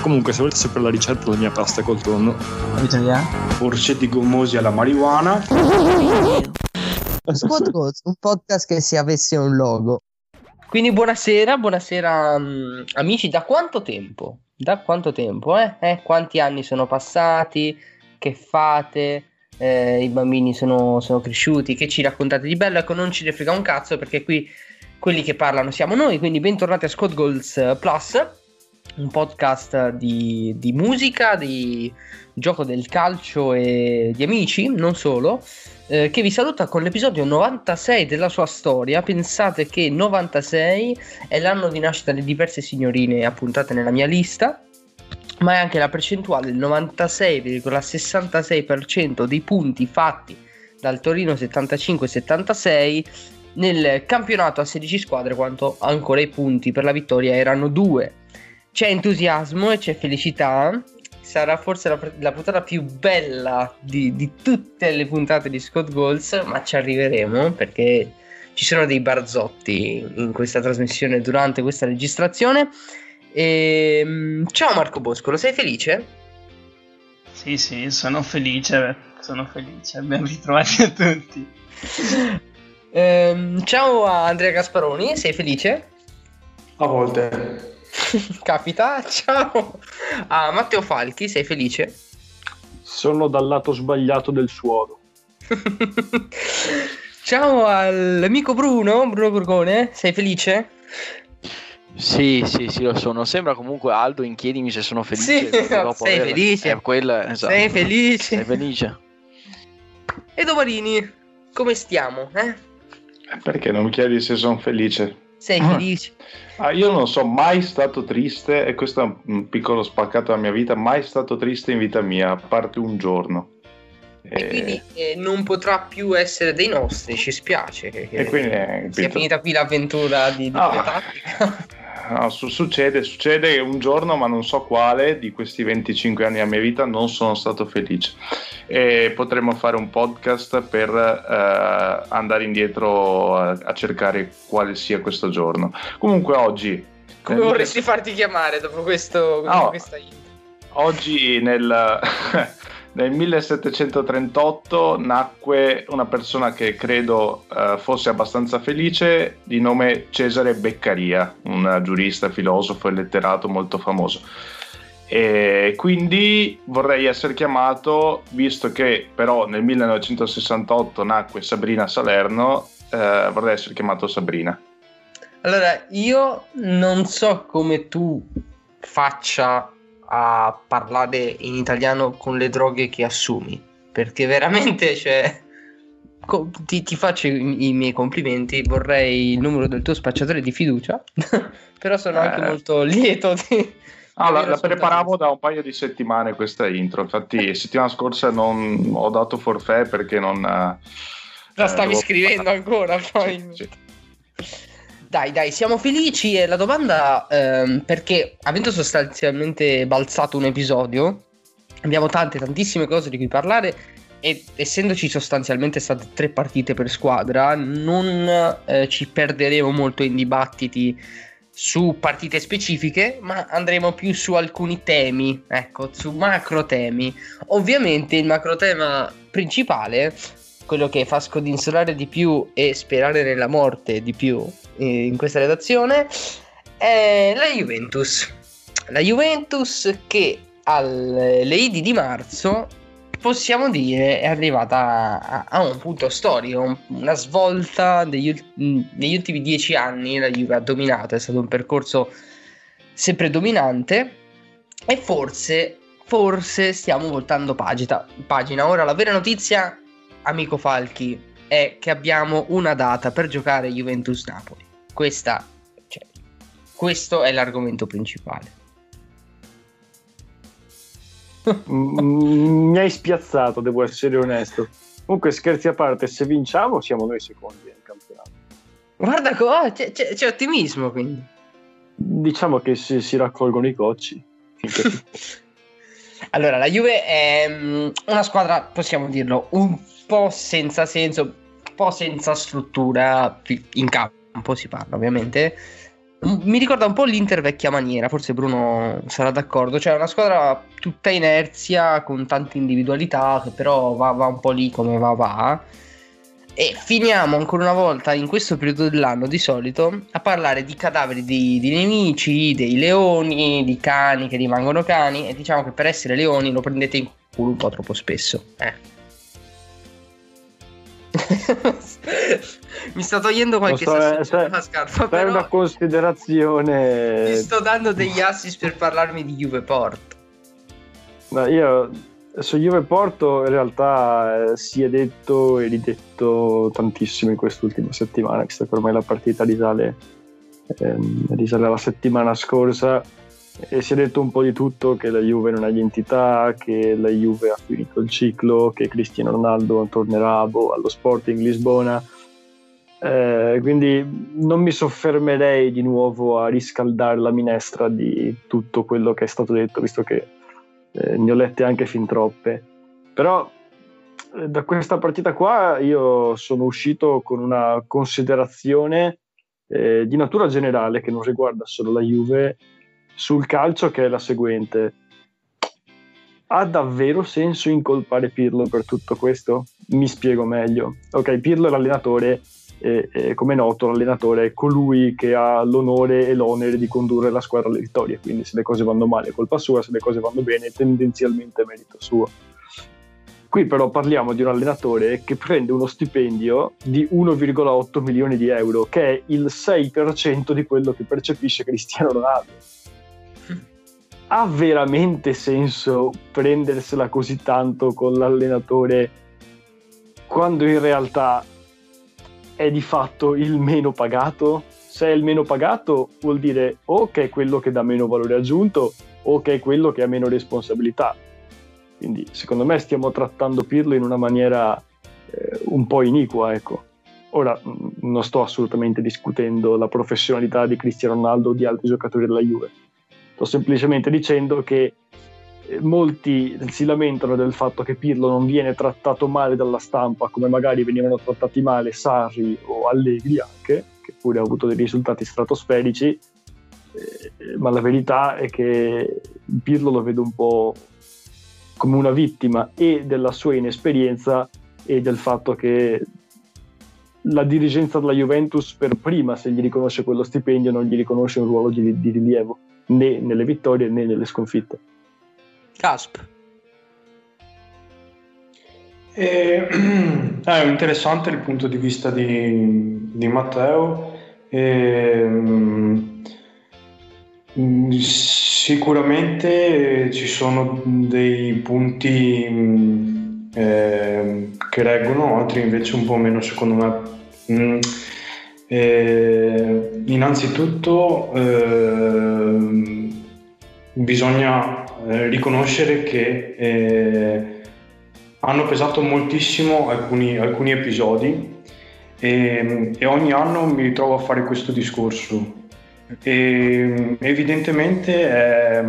Comunque, se volete sapere la ricetta della mia pasta col tonno? Orsetti gommosi alla marijuana. Goals, un podcast che se avesse un logo. Quindi buonasera, buonasera mm, amici, da quanto tempo? Da quanto tempo, eh? Eh, Quanti anni sono passati? Che fate? Eh, I bambini sono, sono cresciuti? Che ci raccontate di bello? Ecco, non ci ne frega un cazzo perché qui quelli che parlano siamo noi, quindi bentornati a Squad Goals Plus, un podcast di, di musica, di gioco del calcio e di amici, non solo eh, che vi saluta con l'episodio 96 della sua storia. Pensate che 96 è l'anno di nascita di diverse signorine appuntate nella mia lista, ma è anche la percentuale del 96,66% dei punti fatti dal Torino 75-76 nel campionato a 16 squadre, quanto ancora i punti per la vittoria erano due. C'è entusiasmo e c'è felicità sarà forse la, la puntata più bella di, di, tutte le puntate di Scott Goals, ma ci arriveremo perché ci sono dei barzotti in questa trasmissione durante questa registrazione. E, ciao Marco Boscolo, sei felice? Sì, sì, sono felice. Sono felice. Ben ritrovati a tutti. Ehm, ciao a Andrea Gasparoni, sei felice? A volte. Capita, ciao a Matteo Falchi, sei felice? sono dal lato sbagliato del suolo. ciao all'amico Bruno, Bruno Gorgone, sei felice? Sì, sì, sì, lo sono. Sembra comunque Aldo in chiedimi se sono felice. Sì, dopo sei aver- felice. È quella, esatto. Sei felice? Sei felice. E Domarini, come stiamo? Eh? Perché non mi chiedi se sono felice? Sei Ah. felice? Ah, io non sono mai stato triste, e questo è un piccolo spaccato della mia vita, mai stato triste in vita mia, a parte un giorno. E E, quindi eh, non potrà più essere dei nostri, ci spiace che, e quindi eh, sia capito? finita qui l'avventura di, di Ah. No, su- succede, succede un giorno, ma non so quale, di questi 25 anni della mia vita non sono stato felice. E potremmo fare un podcast per eh, andare indietro a, a cercare quale sia questo giorno. Comunque oggi... Come vorresti farti chiamare dopo, questo, dopo No. questa intro? Oggi nel, nel 1738 nacque una persona che credo eh, fosse abbastanza felice di nome Cesare Beccaria, un giurista, filosofo e letterato molto famoso. E quindi vorrei essere chiamato, visto che però nel 1968 nacque Sabrina Salerno, eh, vorrei essere chiamato Sabrina. Allora, io non so come tu faccia a parlare in italiano con le droghe che assumi, perché veramente, cioè, ti, ti faccio i, i miei complimenti, vorrei il numero del tuo spacciatore di fiducia, però sono anche Eh. molto lieto di... Ah, la, la preparavo da un paio di settimane questa intro, infatti settimana scorsa non ho dato forfè perché non... La eh, stavi devo- scrivendo ancora poi. Sì, Dai, dai, siamo felici e la domanda, ehm, perché avendo sostanzialmente balzato un episodio, abbiamo tante, tantissime cose di cui parlare e essendoci sostanzialmente state tre partite per squadra, non eh, ci perderemo molto in dibattiti su partite specifiche, ma andremo più su alcuni temi, ecco, su macro temi. Ovviamente il macro tema principale, quello che fa scodinzolare di più e sperare nella morte di più in questa redazione, è la Juventus. La Juventus che alle Idi di marzo possiamo dire è arrivata a, a un punto storico, un- una svolta degli, mh, negli ultimi dieci anni la Juve ha dominato, è stato un percorso sempre dominante e forse, forse stiamo voltando pagina. pagina. Ora la vera notizia, amico Falchi, è che abbiamo una data per giocare Juventus-Napoli. Questa, cioè, questo è l'argomento principale. Mm, mi hai spiazzato, devo essere onesto. Comunque, scherzi a parte, se vinciamo siamo noi secondi nel campionato. Guarda qua, c'è, c'è- c'è ottimismo quindi. Diciamo che si, si raccolgono i cocci. Allora, la Juve è mm, una squadra, possiamo dirlo, un po' senza senso, un po' senza struttura in campo, si parla ovviamente. Mi ricorda un po' l'Inter vecchia maniera, forse Bruno sarà d'accordo, cioè una squadra tutta inerzia, con tante individualità, che però va, va un po' lì come va va. E finiamo ancora una volta in questo periodo dell'anno di solito a parlare di cadaveri di, di nemici, dei leoni, di cani che rimangono cani e diciamo che per essere leoni lo prendete in culo un po' troppo spesso. Eh. Mi sto togliendo qualche so, sasso se- dalla scarpa, però una considerazione. ti sto dando degli assist per parlarmi di Juve Porto. Ma io su Juve Porto in realtà eh, si è detto e ridetto tantissimo in quest'ultima settimana, visto che ormai la partita risale, ehm, risale alla settimana scorsa e si è detto un po' di tutto, che la Juve non ha identità, che la Juve ha finito il ciclo, che Cristiano Ronaldo tornerà boh, allo Sporting Lisbona. Eh, quindi non mi soffermerei di nuovo a riscaldare la minestra di tutto quello che è stato detto, visto che eh, ne ho lette anche fin troppe. Però eh, da questa partita qua io sono uscito con una considerazione eh, di natura generale che non riguarda solo la Juve sul calcio che è la seguente. Ha davvero senso incolpare Pirlo per tutto questo? Mi spiego meglio. Ok, Pirlo è l'allenatore e, e come è noto l'allenatore è colui che ha l'onore e l'onere di condurre la squadra alle vittorie, quindi se le cose vanno male è colpa sua, se le cose vanno bene tendenzialmente è merito suo. Qui però parliamo di un allenatore che prende uno stipendio di 1,8 milioni di euro, che è il 6% di quello che percepisce Cristiano Ronaldo. Ha veramente senso prendersela così tanto con l'allenatore quando in realtà è di fatto il meno pagato? Se è il meno pagato vuol dire o che è quello che dà meno valore aggiunto o che è quello che ha meno responsabilità. Quindi secondo me stiamo trattando Pirlo in una maniera eh, un po' iniqua, ecco. Ora mh, non sto assolutamente discutendo la professionalità di Cristiano Ronaldo o di altri giocatori della Juve. Sto semplicemente dicendo che eh, molti si lamentano del fatto che Pirlo non viene trattato male dalla stampa come magari venivano trattati male Sarri o Allegri anche, che pure ha avuto dei risultati stratosferici, eh, ma la verità è che Pirlo lo vedo un po' come una vittima e della sua inesperienza e del fatto che la dirigenza della Juventus per prima se gli riconosce quello stipendio non gli riconosce un ruolo di, di rilievo né nelle vittorie né nelle sconfitte. Casp. E, è interessante il punto di vista di, di Matteo. E, mm, sicuramente ci sono dei punti eh, che reggono, altri invece un po' meno secondo me. Mm, eh, innanzitutto ehm, bisogna eh, riconoscere che eh, hanno pesato moltissimo alcuni, alcuni episodi e, e ogni anno mi ritrovo a fare questo discorso. E, evidentemente è,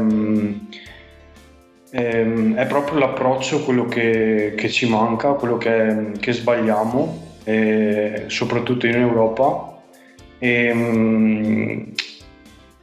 è, è proprio l'approccio quello che, che ci manca, quello che, che sbagliamo, eh, soprattutto in Europa. E, mm,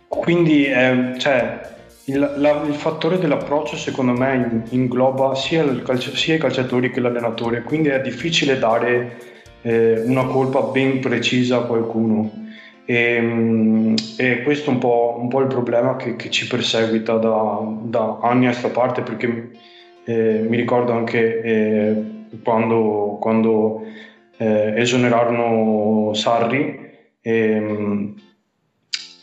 quindi è, cioè, il, la- il fattore dell'approccio secondo me in- ingloba sia, il calci- sia i calciatori che l'allenatore, quindi è difficile dare eh, una colpa ben precisa a qualcuno. E, mm, e questo è un po', un po' il problema che, che ci perseguita da, da anni a questa parte, perché eh, mi ricordo anche eh, quando, quando eh, esonerarono Sarri. E,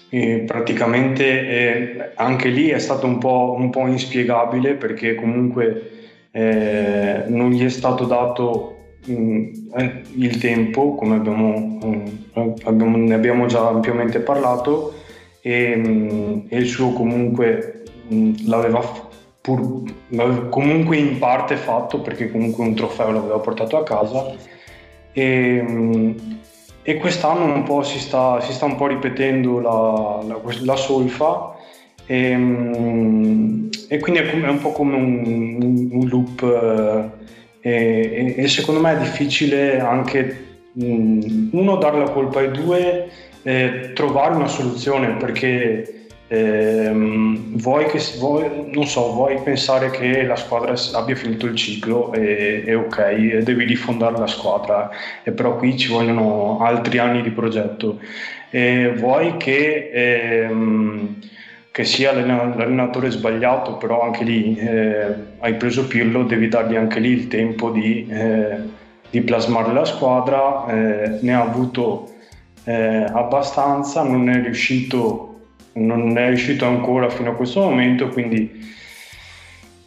e praticamente eh, anche lì è stato un po', un po' inspiegabile perché comunque eh, non gli è stato dato mh, eh, il tempo, come abbiamo, mh, abbiamo- ne abbiamo già ampiamente parlato, e, mh, e il suo comunque mh, l'aveva pur, comunque in parte fatto perché comunque un trofeo l'aveva portato a casa e, e quest'anno un po' si sta, si sta un po' ripetendo la, la, la solfa e, e, quindi è un po' come un, un loop eh, e, e, secondo me è difficile anche uno dare la colpa ai due eh, trovare una soluzione perché ehm, vuoi, che, vuoi, so, vuoi pensare che la squadra abbia finito il ciclo e, e ok, devi rifondare la squadra, e però qui ci vogliono altri anni di progetto. E vuoi che, ehm, che sia l'allenatore sbagliato, però anche lì eh, hai preso Pirlo, devi dargli anche lì il tempo di, eh, di plasmare la squadra, eh, ne ha avuto eh, abbastanza, non è riuscito non è riuscito ancora fino a questo momento, quindi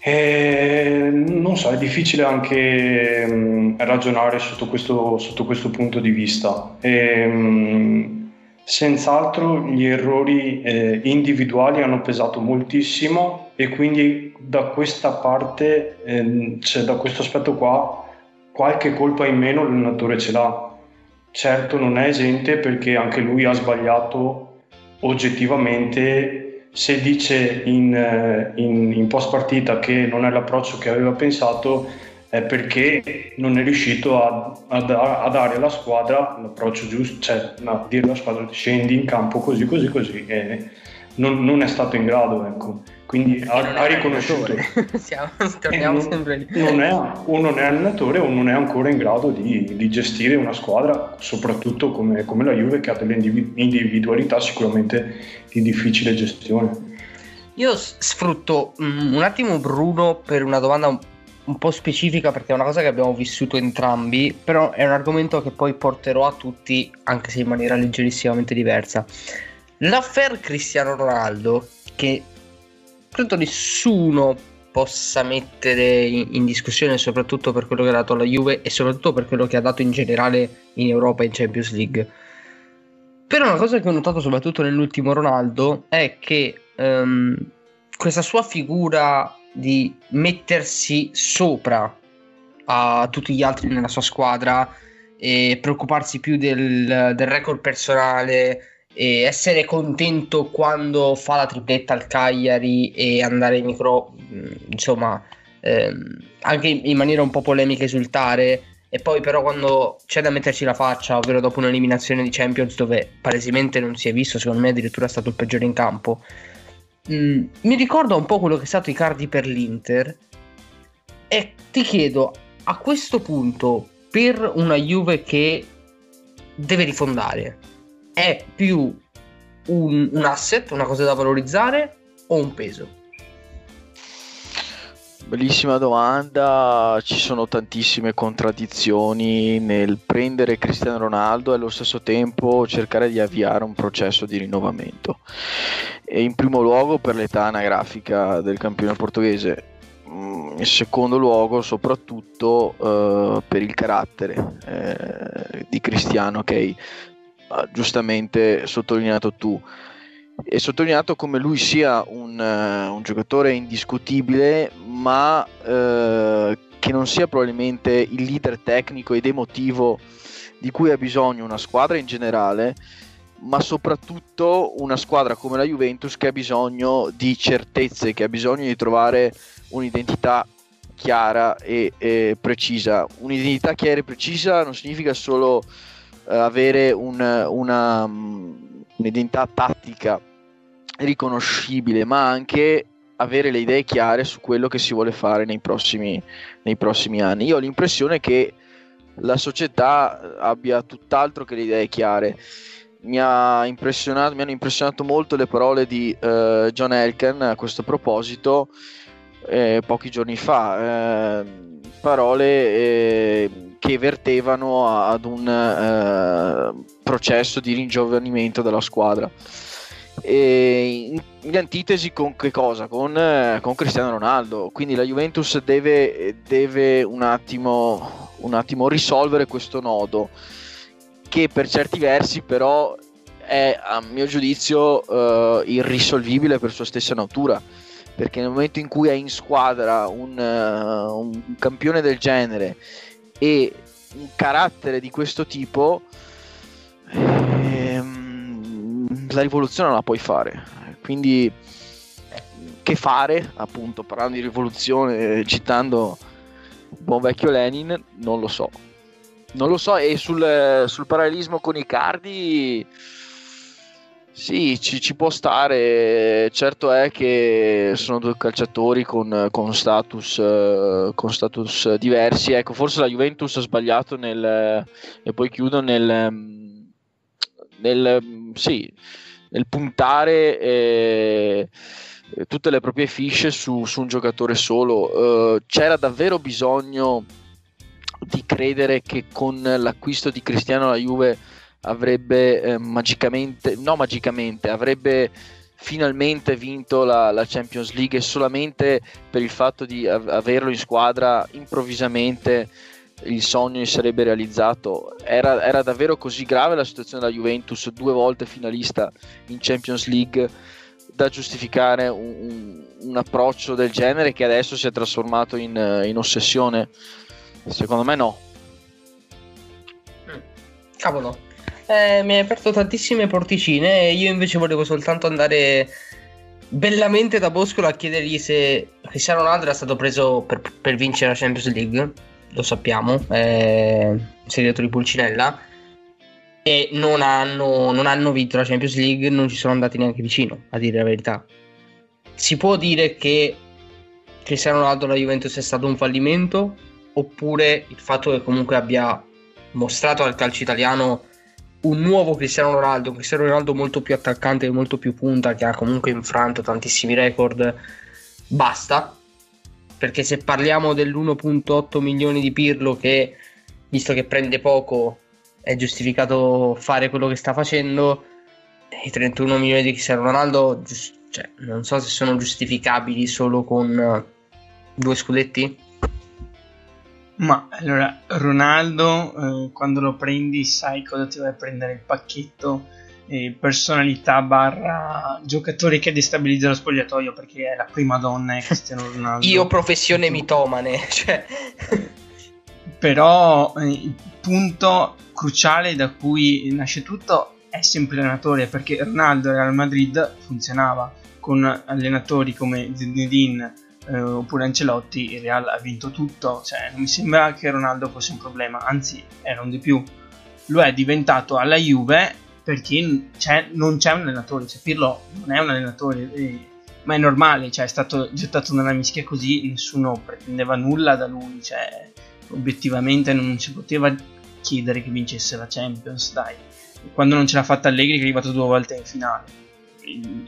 eh, non so, è difficile anche mh, mm, ragionare sotto questo, sotto questo, punto di vista. E, mh, mm, senz'altro gli errori eh, individuali hanno pesato moltissimo e quindi da questa parte, eh, cioè da questo aspetto qua, qualche colpa in meno l'allenatore ce l'ha. Certo non è esente perché anche lui ha sbagliato oggettivamente se dice in, eh, in, in, post partita che non è l'approccio che aveva pensato è perché non è riuscito a, a, a dare alla squadra l'approccio giusto, cioè a dire alla squadra scendi in campo così così così e non, non è stato in grado ecco. Quindi ha, ha, riconosciuto. Siamo, torniamo non, sempre lì. non è, o non è allenatore o non è ancora in grado di, di gestire una squadra soprattutto come, come, la Juve che ha delle individualità sicuramente di difficile gestione. Io sfrutto um, un attimo Bruno per una domanda un, un po' specifica perché è una cosa che abbiamo vissuto entrambi però è un argomento che poi porterò a tutti anche se in maniera leggerissimamente diversa l'affair Cristiano Ronaldo che credo nessuno possa mettere in, discussione soprattutto per quello che ha dato alla Juve e soprattutto per quello che ha dato in generale in Europa e in Champions League. Però una cosa che ho notato soprattutto nell'ultimo Ronaldo è che um, questa sua figura di mettersi sopra a tutti gli altri nella sua squadra e preoccuparsi più del, del record personale e essere contento quando fa la tripletta al Cagliari e andare in micro, mm, insomma, ehm, anche in maniera un po' polemica esultare. E poi però quando c'è da metterci la faccia, ovvero dopo un'eliminazione di Champions dove palesemente non si è visto, secondo me addirittura è stato il peggiore in campo, mh, mm, mi ricorda un po' quello che è stato Icardi per l'Inter e ti chiedo, a questo punto, per una Juve che deve rifondare, è più un, un asset, una cosa da valorizzare o un peso? Bellissima domanda, ci sono tantissime contraddizioni nel prendere Cristiano Ronaldo e allo stesso tempo cercare di avviare un processo di rinnovamento. E in primo luogo per l'età anagrafica del campione portoghese, mm, in secondo luogo soprattutto uh, per il carattere eh, di Cristiano che giustamente sottolineato tu e sottolineato come lui sia un, uh, un giocatore indiscutibile ma uh, che non sia probabilmente il leader tecnico ed emotivo di cui ha bisogno una squadra in generale ma soprattutto una squadra come la Juventus che ha bisogno di certezze, che ha bisogno di trovare un'identità chiara e, e precisa. Un'identità chiara e precisa non significa solo eh, avere un, una, mm, un'identità tattica riconoscibile, ma anche avere le idee chiare su quello che si vuole fare nei prossimi, nei prossimi anni. Io ho l'impressione che la società abbia tutt'altro che le idee chiare. Mi, ha impressionato, mi hanno impressionato molto le parole di uh, John Elkan a questo proposito eh, pochi giorni fa. Eh, parole eh, che vertevano ad un eh, processo di ringiovanimento della squadra. In, in, antitesi con che cosa? Con, eh, con, Cristiano Ronaldo. Quindi la Juventus deve, deve un, attimo, un, attimo, risolvere questo nodo, che per certi versi però è a mio giudizio uh, irrisolvibile per sua stessa natura perché nel momento in cui hai in squadra un, uh, un campione del genere e un carattere di questo tipo, ehm, la rivoluzione non la puoi fare. Quindi, che fare? Appunto, parlando di rivoluzione, citando il buon vecchio Lenin, non lo so. Non lo so, e sul, sul parallelismo con i cardi sì, ci, ci, può stare. Certo è che sono due calciatori con, con, status, uh, con status, diversi. Ecco, forse la Juventus ha sbagliato nel. E poi chiudo nel. nel sì, nel puntare eh, tutte le proprie fiche su, su un giocatore solo. Uh, c'era davvero bisogno di credere che con l'acquisto di Cristiano la Juve avrebbe eh, magicamente, no magicamente, avrebbe finalmente vinto la, la, Champions League solamente per il fatto di av- averlo in squadra improvvisamente il sogno si sarebbe realizzato. Era, era, davvero così grave la situazione della Juventus, due volte finalista in Champions League, da giustificare un, un, un approccio del genere che adesso si è trasformato in, in ossessione? Secondo me no. Cavolo, eh, mi hai aperto tantissime porticine e io invece volevo soltanto andare bellamente da Boscolo a chiedergli se Cristiano Ronaldo era stato preso per, per vincere la Champions League, lo sappiamo, è un segreto di Pulcinella, e non hanno, non hanno vinto la Champions League, non ci sono andati neanche vicino, a dire la verità. Si può dire che Cristiano Ronaldo alla Juventus è stato un fallimento, oppure il fatto che comunque abbia mostrato al calcio italiano un nuovo Cristiano Ronaldo, un Cristiano Ronaldo molto più attaccante e molto più punta, che ha comunque infranto tantissimi record, basta. Perché se parliamo dell'1.8 milioni di Pirlo, che visto che prende poco, è giustificato fare quello che sta facendo, i 31 milioni di Cristiano Ronaldo, cioè, non so se sono giustificabili solo con due scudetti ma allora, Ronaldo, eh, quando lo prendi, sai cosa ti vai a prendere il pacchetto eh, personalità barra giocatore che destabilizza lo spogliatoio perché è la prima donna è Cristiano Ronaldo. Io professione mitomane, cioè. Però eh, il punto cruciale da cui nasce tutto è sempre l'allenatore perché Ronaldo Real Madrid funzionava con allenatori come Zinedine eh, oppure Ancelotti, il Real ha vinto tutto, cioè non mi sembra che Ronaldo fosse un problema, anzi era un di più. Lo è diventato alla Juve perché c'è, non c'è un allenatore, cioè Pirlo non è un allenatore, eh, ma è normale, cioè è stato gettato nella mischia così, nessuno pretendeva nulla da lui, cioè obiettivamente non si poteva chiedere che vincesse la Champions, dai. Quando non ce l'ha fatta Allegri che è arrivato due volte in finale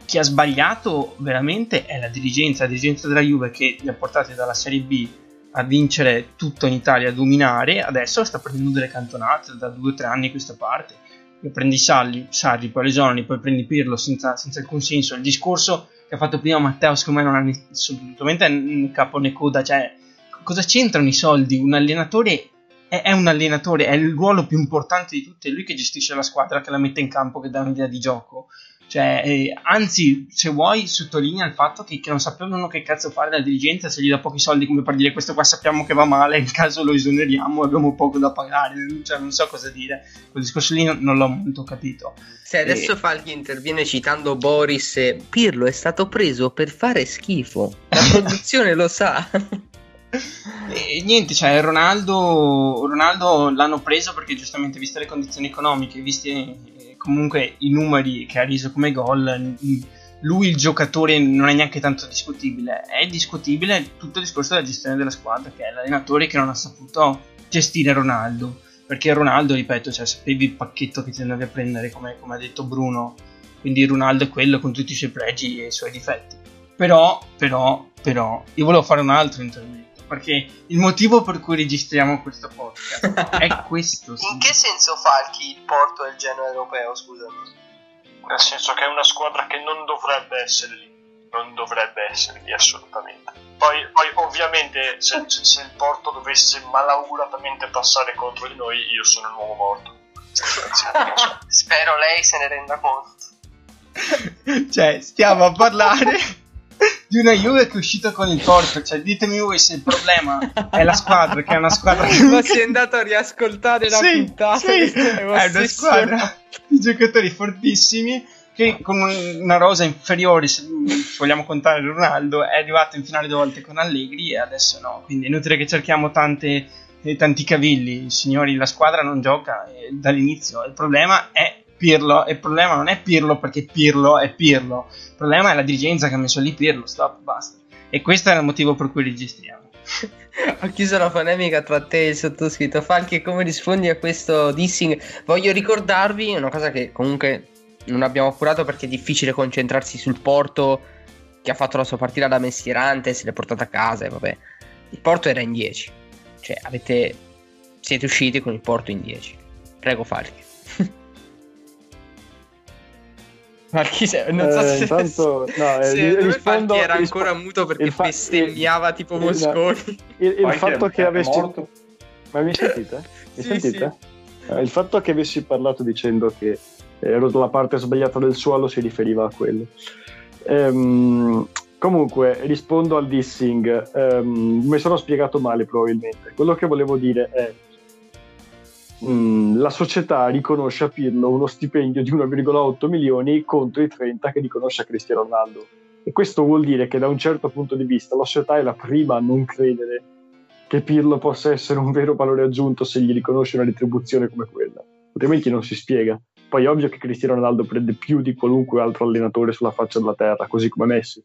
chi ha sbagliato veramente è la dirigenza, la dirigenza della Juve che li ha portati dalla Serie B a vincere tutto in Italia, a dominare, adesso sta prendendo delle cantonate da due o tre anni a questa parte. Io prendi Salli, Sarri, poi Lesoni, poi prendi Pirlo senza, senza alcun senso. Il discorso che ha fatto prima Matteo, secondo me, non ha assolutamente né capo né coda. Cioè, cosa c'entrano i soldi? Un allenatore è, è, un allenatore, è il ruolo più importante di tutti, è lui che gestisce la squadra, che la mette in campo, che dà un'idea di gioco. Cioè, eh, anzi, se vuoi, sottolinea il fatto che, che non sapevano che cazzo fare la dirigenza se gli dà pochi soldi come per dire questo qua sappiamo che va male, in caso lo esoneriamo abbiamo poco da pagare. Cioè, non so cosa dire. Quel discorso lì non, non l'ho molto capito. Se adesso e... Falchi interviene citando Boris, e Pirlo è stato preso per fare schifo. La produzione lo sa. E niente, cioè Ronaldo, Ronaldo l'hanno preso perché giustamente viste le condizioni economiche, visti comunque i numeri che ha reso come gol, lui il giocatore non è neanche tanto discutibile. È discutibile tutto il discorso della gestione della squadra, che è l'allenatore che non ha saputo gestire Ronaldo. Perché Ronaldo, ripeto, cioè, sapevi il pacchetto che ti andavi a prendere, come, come ha detto Bruno. Quindi Ronaldo è quello con tutti i suoi pregi e i suoi difetti. Però, però, però, io volevo fare un altro intervento perché il motivo per cui registriamo questo podcast è questo. Sì. In che senso Falchi il porto del genere europeo, scusami? Nel senso che è una squadra che non dovrebbe essere lì, non dovrebbe essere lì assolutamente. Poi, poi ovviamente se, se, il porto dovesse malauguratamente passare contro di noi, io sono il nuovo morto. Spero lei se ne renda conto. cioè, stiamo a parlare di una Juve che è uscita con il Porto. Cioè, ditemi voi se il problema è la squadra, che è una squadra che Ma sei andato a riascoltare la Sì, puntata? sì, è una squadra di giocatori fortissimi che con una rosa inferiore, se se vogliamo contare Ronaldo, è arrivato in finale due volte con Allegri e adesso no. Quindi è inutile che cerchiamo tante, eh, tanti cavilli. Signori, la squadra non gioca eh, dall'inizio. Il problema è Pirlo. E il problema non è Pirlo perché Pirlo è Pirlo. Il problema è la dirigenza che ha messo lì Pirlo. Stop, basta. E questo era il motivo per cui registriamo. Ho chiuso la polemica tra te e il sottoscritto. Falchi, come rispondi a questo dissing? Voglio ricordarvi una cosa che comunque non abbiamo appurato perché è difficile concentrarsi sul Porto che ha fatto la sua partita da mestierante, se l'è portata a casa e vabbè. Il Porto era in 10. Cioè, avete siete usciti con il Porto in 10. Prego Falchi. Falchi, se- non so Eh, se, intanto, no, eh, se dove rispondo- era rispo- ancora muto perché il fa- bestemmiava tipo il- Mosconi. Il, il Poi fatto che è avessi. morto. Ma mi sentite? Mi Sì, sentite? Eh, il fatto che avessi parlato dicendo che ero dalla parte sbagliata del suolo si riferiva a quello. Ehm, comunque, rispondo al dissing. Ehm, mi sono spiegato male probabilmente. Quello che volevo dire è mm, la società riconosce a Pirlo uno stipendio di 1,8 milioni contro i 30 che riconosce a Cristiano Ronaldo. E questo vuol dire che da un certo punto di vista la società è la prima a non credere che Pirlo possa essere un vero valore aggiunto se gli riconosce una retribuzione come quella. Altrimenti non si spiega. Poi è ovvio che Cristiano Ronaldo prende più di qualunque altro allenatore sulla faccia della terra, così come Messi.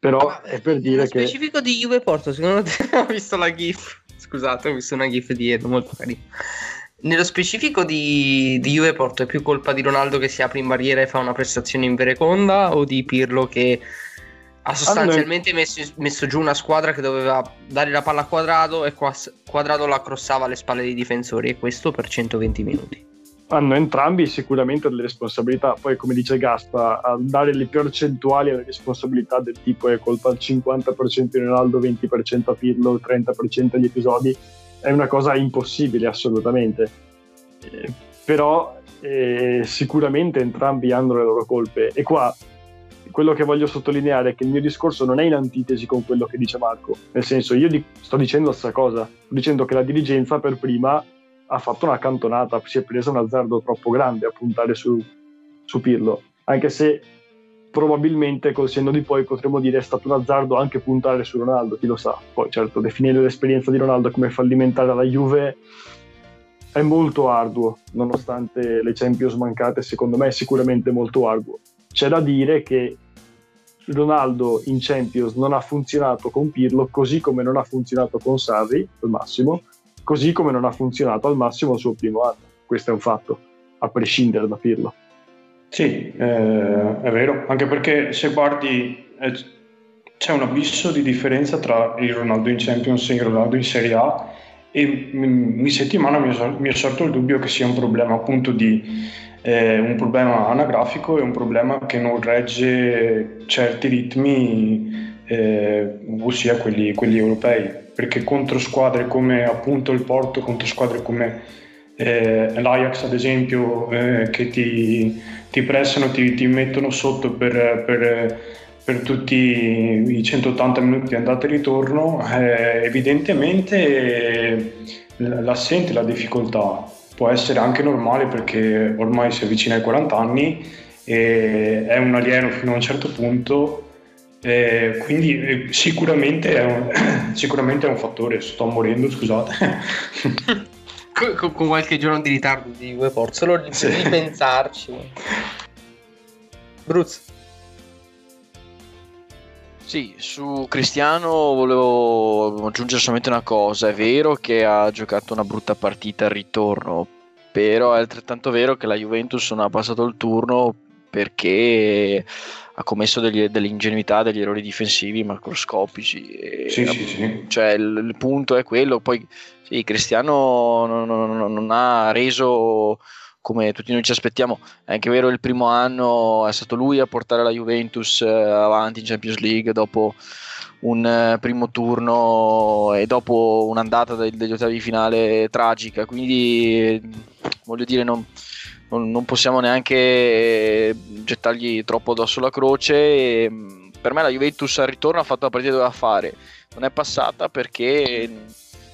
Però Ma, è per dire che... specifico di Juve Porto, secondo te ho visto la GIF. Scusate, ho visto una GIF di Edo molto carina. Nello specifico di, di Juve Porto è più colpa di Ronaldo che si apre in barriera e fa una prestazione in vereconda o di Pirlo che ha sostanzialmente messo, messo giù una squadra che doveva dare la palla a Quadrado e Quadrado la crossava alle spalle dei difensori e questo per 120 minuti. Hanno entrambi sicuramente delle responsabilità. Poi, come dice Gaspa, a dare le percentuali alle responsabilità del tipo è colpa al 50% di Ronaldo, 20% a Pirlo, 30% agli episodi, è una cosa impossibile assolutamente. Eh, però eh, sicuramente entrambi hanno le loro colpe. E qua quello che voglio sottolineare è che il mio discorso non è in antitesi con quello che dice Marco. Nel senso, io di- sto dicendo la stessa cosa. Sto dicendo che la dirigenza per prima ha fatto una cantonata, si è presa un azzardo troppo grande a puntare su, su Pirlo, anche se probabilmente col senno di poi potremmo dire è stato un azzardo anche puntare su Ronaldo, chi lo sa. Poi certo, definire l'esperienza di Ronaldo come fallimentare alla Juve è molto arduo, nonostante le Champions mancate, secondo me è sicuramente molto arduo. C'è da dire che Ronaldo in Champions non ha funzionato con Pirlo, così come non ha funzionato con Sarri al massimo, così come non ha funzionato al massimo il suo primo anno. Questo è un fatto, a prescindere da Pirlo. Sì, eh, è vero, anche perché se guardi eh, c'è un abisso di differenza tra il Ronaldo in Champions e il Ronaldo in Serie A e m- in settimana mi è, mi è sorto il dubbio che sia un problema appunto di eh, un problema anagrafico e un problema che non regge certi ritmi, eh, ossia quelli, quelli europei, perché contro squadre come appunto il Porto, contro squadre come eh, l'Ajax ad esempio, eh, che ti, ti pressano, ti, ti mettono sotto per, per, per tutti i 180 minuti di andata e ritorno, eh, evidentemente l'assente, la difficoltà. Può essere anche normale perché ormai si avvicina ai 40 anni e è un alieno fino a un certo punto, eh, quindi eh, sicuramente è, un, sicuramente è un fattore. Sto morendo, scusate. Con, con- qualche giorno di ritardo di Porto, solo di, Sì. di pensarci. Bruz. Sì, su Cristiano volevo aggiungere solamente una cosa. È vero che ha giocato una brutta partita al ritorno, però è altrettanto vero che la Juventus non ha passato il turno perché ha commesso degli- delle ingenuità, degli errori difensivi macroscopici. Sì, sì, sì. Cioè, il, il punto è quello. Poi, sì, Cristiano non, non- non ha reso come tutti noi ci aspettiamo. È anche vero, il primo anno è stato lui a portare la Juventus eh, avanti in Champions League dopo un eh, primo turno e dopo un'andata degli ottavi di finale tragica. Quindi, voglio dire, non, non- possiamo neanche gettargli troppo addosso la croce. E, mh, per me la Juventus al ritorno ha fatto la partita che doveva fare, non è passata perché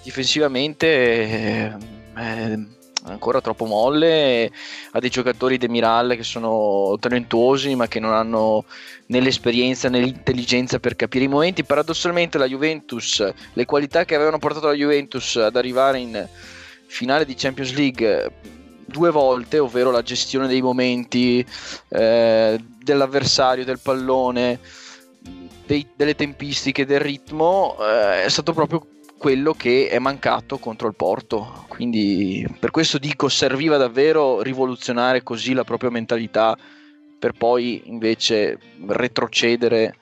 difensivamente eh, è ancora troppo molle, ha dei giocatori de Miral che sono talentuosi ma che non hanno né l'esperienza né l'intelligenza per capire i momenti. Paradossalmente la Juventus, le qualità che avevano portato la Juventus ad arrivare in finale di Champions League due volte, ovvero la gestione dei momenti eh, dell'avversario, del pallone, dei, delle tempistiche, del ritmo, eh, è stato proprio quello che è mancato contro il Porto. Quindi per questo dico serviva davvero rivoluzionare così la propria mentalità per poi invece retrocedere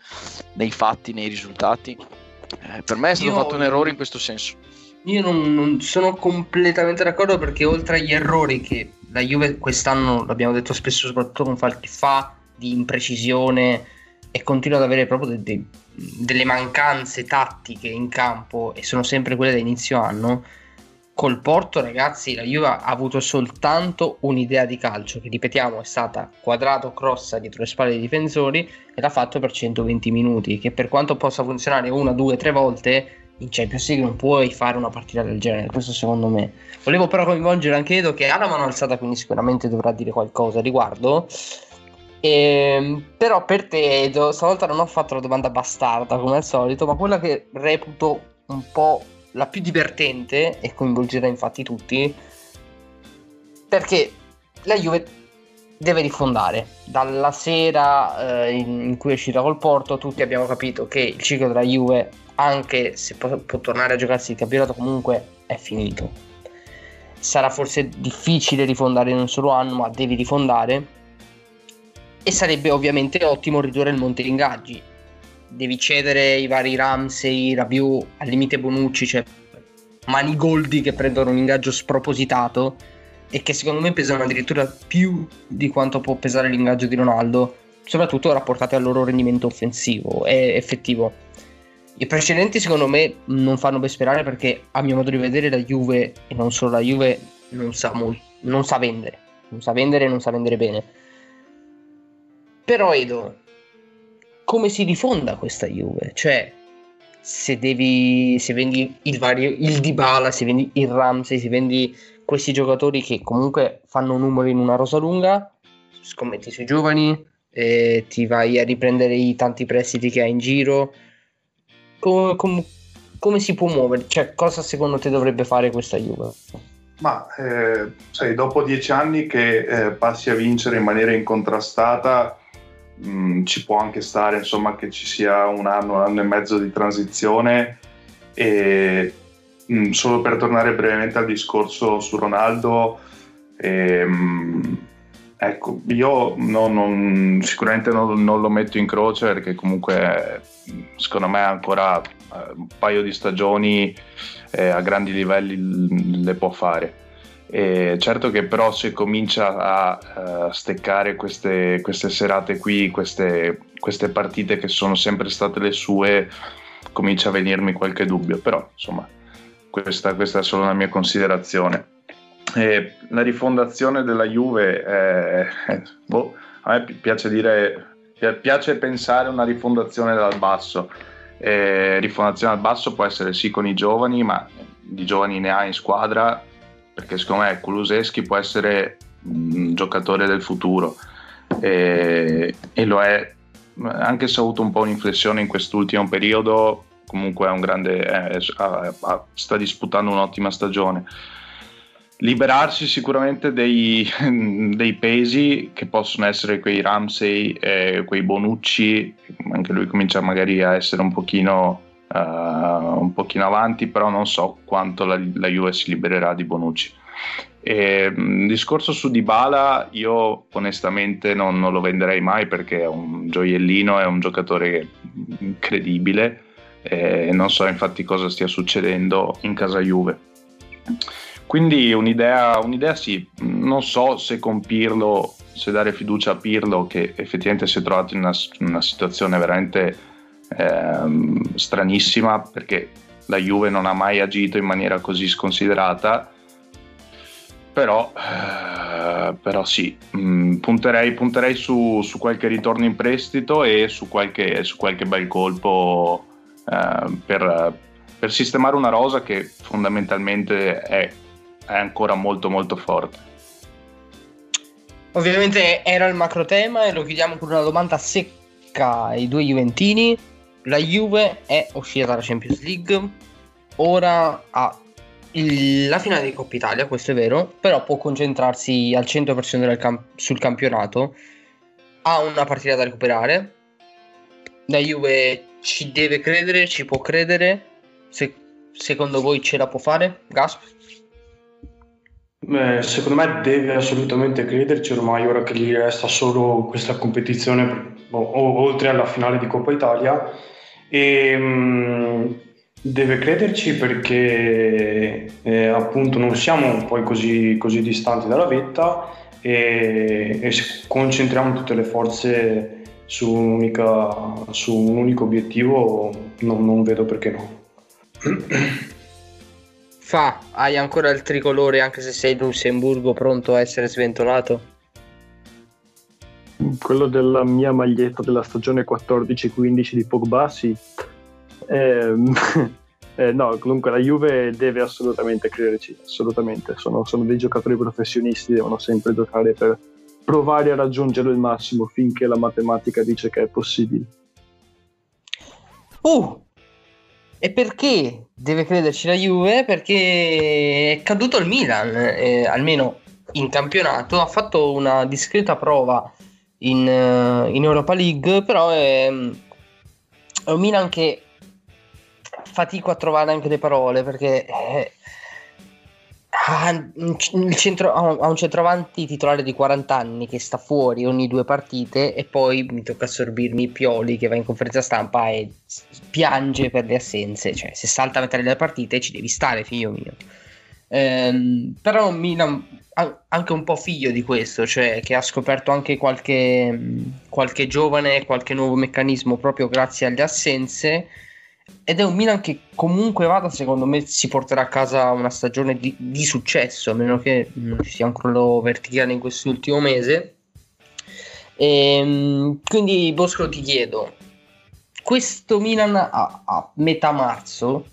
nei fatti, nei risultati. Eh, per me è stato Io... fatto un errore in questo senso. Io non, non, sono completamente d'accordo perché oltre agli errori che la Juve quest'anno, l'abbiamo detto spesso, soprattutto con Falchi, fa di imprecisione e continua ad avere proprio de, de, delle mancanze tattiche in campo e sono sempre quelle da inizio anno, col Porto ragazzi la Juve ha avuto soltanto un'idea di calcio che ripetiamo è stata quadrato crossa dietro le spalle dei difensori e l'ha fatto per 120 minuti che per quanto possa funzionare una, due, tre volte in Champions League non puoi fare una partita del genere, questo secondo me. Volevo però coinvolgere anche Edo che ha la mano alzata, quindi sicuramente dovrà dire qualcosa a riguardo. E, ehm, però per te Edo, stavolta non ho fatto la domanda bastarda come al solito, ma quella che reputo un po' la più divertente e coinvolgerà infatti tutti, perché la Juve deve rifondare. Dalla sera eh, in, in cui è uscita col Porto tutti abbiamo capito che il ciclo della Juve anche se può, può tornare a giocarsi il campionato, comunque è finito. Sarà forse difficile rifondare in un solo anno, ma devi rifondare. E sarebbe ovviamente ottimo ridurre il monte di ingaggi. Devi cedere i vari Ramsey, Rabiu, al limite Bonucci, cioè manigoldi che prendono un ingaggio spropositato e che secondo me pesano addirittura più di quanto può pesare l'ingaggio di Ronaldo, soprattutto rapportati al loro rendimento offensivo e effettivo i precedenti secondo me non fanno ben sperare perché a mio modo di vedere la Juve e non solo la Juve non sa, molto, non sa vendere, non sa vendere e non sa vendere bene. Però Edo, come si rifonda questa Juve? Cioè, se devi, se vendi il, vario, il Dybala, se vendi il Ramsey, se vendi questi giocatori che comunque fanno numeri in una rosa lunga, scommetti sui giovani, eh, ti vai a riprendere i tanti prestiti che hai in giro come, come, come si può muovere? Cioè, cosa secondo te dovrebbe fare questa Juve? Ma eh, sai, dopo dieci anni che eh, passi a vincere in maniera incontrastata, mh, mm, ci può anche stare insomma, che ci sia un anno, un anno e mezzo di transizione. E mh, mm, solo per tornare brevemente al discorso su Ronaldo, ehm, ecco, io no, non, sicuramente non, non, lo metto in croce perché comunque secondo me ancora eh, un paio di stagioni eh, a grandi livelli le può fare. E certo che però se comincia a uh, steccare queste, queste, serate qui, queste, queste, partite che sono sempre state le sue, comincia a venirmi qualche dubbio, però insomma questa, questa è solo una mia considerazione. E la rifondazione della Juve, eh, boh, a me piace dire piace pensare una rifondazione dal basso. Eh, rifondazione dal basso può essere sì con i giovani, ma di giovani ne ha in squadra, perché secondo me Kuluseschi può essere un giocatore del futuro e, e lo è, anche se ha avuto un po' un'inflessione in quest'ultimo periodo, comunque è un grande, è, sta disputando un'ottima stagione liberarsi sicuramente dei, dei, pesi che possono essere quei Ramsey, eh, quei Bonucci, anche lui comincia magari a essere un pochino, uh, un pochino avanti, però non so quanto la, la Juve si libererà di Bonucci. E, mh, discorso su Dybala, io onestamente non, non, lo venderei mai perché è un gioiellino, è un giocatore incredibile, e non so infatti cosa stia succedendo in casa Juve. Quindi un'idea, un'idea sì, non so se con se dare fiducia a Pirlo che effettivamente si è trovato in una, una situazione veramente ehm, stranissima perché la Juve non ha mai agito in maniera così sconsiderata. Però, eh, però sì, mm, punterei, punterei su, su, qualche ritorno in prestito e su qualche, su qualche bel colpo eh, per, per, sistemare una rosa che fondamentalmente è, è ancora molto molto forte. Ovviamente era il macro tema e lo chiudiamo con una domanda secca ai due Juventini. La Juve è uscita dalla Champions League, ora ha il, la finale di Coppa Italia, questo è vero, però può concentrarsi al 100% camp- sul campionato. Ha una partita da recuperare. La Juve ci deve credere, ci può credere. Se, secondo voi ce la può fare? Gasp? Beh, secondo me deve assolutamente crederci ormai ora che gli resta solo questa competizione o, oltre alla finale di Coppa Italia e mh, mm, Deve crederci perché eh, appunto non siamo poi così, così distanti dalla vetta e, e concentriamo tutte le forze su, su un unico obiettivo, non, non vedo perché no. Fa, hai ancora il tricolore anche se sei Lussemburgo pronto a essere sventolato? Quello della mia maglietta della stagione 14-15 di Pogba, sì. Eh, eh, no, comunque la Juve deve assolutamente crederci, assolutamente. Sono, sono, dei giocatori professionisti, devono sempre giocare per provare a raggiungere il massimo finché la matematica dice che è possibile. Uh, e perché deve crederci la Juve? Perché è caduto il Milan, eh, almeno in campionato, ha fatto una discreta prova in, uh, in Europa League, però è, è un Milan che fatico a trovare anche le parole perché eh, ha, un centro, ha un centroavanti titolare di 40 anni che sta fuori ogni due partite e poi mi tocca assorbirmi Pioli che va in conferenza stampa e piange per le assenze. Cioè se salta a mettere le partite ci devi stare figlio mio. Ehm, però Milan anche un po' figlio di questo cioè che ha scoperto anche qualche, qualche giovane qualche nuovo meccanismo proprio grazie alle assenze ed è un Milan che comunque vada, secondo me, si porterà a casa una stagione di, di successo, a meno che non ci sia un crollo verticale in quest'ultimo mese. E, ehm, quindi, Bosco, ti chiedo, questo Milan a, a metà marzo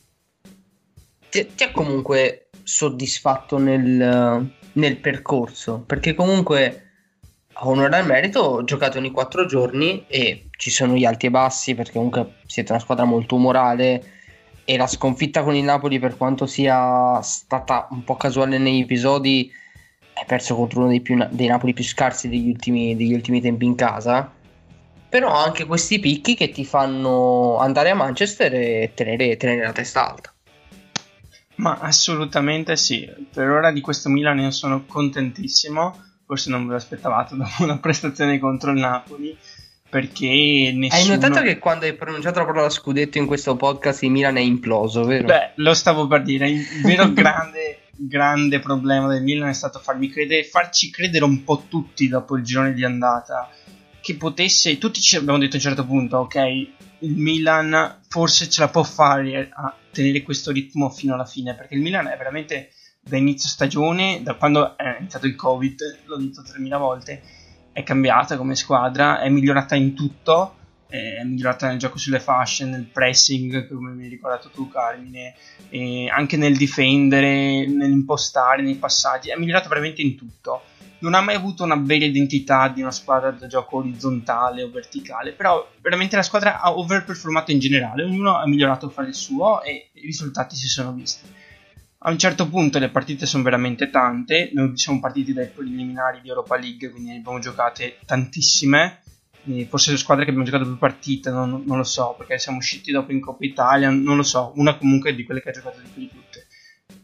ti, ti, ha comunque soddisfatto nel, nel percorso? Perché comunque a onore al merito, ho giocato ogni quattro giorni e ci sono gli alti e bassi perché comunque siete una squadra molto umorale e la sconfitta con il Napoli per quanto sia stata un po' casuale negli episodi hai perso contro uno dei, più, dei Napoli più scarsi degli ultimi, degli ultimi tempi in casa. Però anche questi picchi che ti fanno andare a Manchester e tenere, tenere la testa alta. Ma assolutamente sì. Per ora di questo Milan io sono contentissimo. Forse non ve lo aspettavate dopo una prestazione contro il Napoli perché nessuno... Hai notato che quando hai pronunciato la parola scudetto in questo podcast il Milan è imploso, vero? Beh, lo stavo per dire, il vero grande, grande problema del Milan è stato farmi credere, farci credere un po' tutti dopo il girone di andata che potesse, tutti ci abbiamo detto a un certo punto, ok, il Milan forse ce la può fare a tenere questo ritmo fino alla fine, perché il Milan è veramente da inizio stagione, da quando è iniziato il Covid, l'ho detto 3000 volte, è cambiata come squadra, è migliorata in tutto, è migliorata nel gioco sulle fasce, nel pressing, come mi hai ricordato tu Carmine, anche nel difendere, nell'impostare, nei passaggi, è migliorata veramente in tutto. Non ha mai avuto una bella identità di una squadra da gioco orizzontale o verticale, però veramente la squadra ha overperformato in generale, ognuno ha migliorato a fare il suo e i risultati si sono visti a un certo punto le partite sono veramente tante, noi siamo partiti dai preliminari di Europa League, quindi ne abbiamo giocate tantissime, forse le squadre che abbiamo giocato più partite, non, non, lo so, perché siamo usciti dopo in Coppa Italia, non lo so, una comunque di quelle che ha giocato di più di tutte.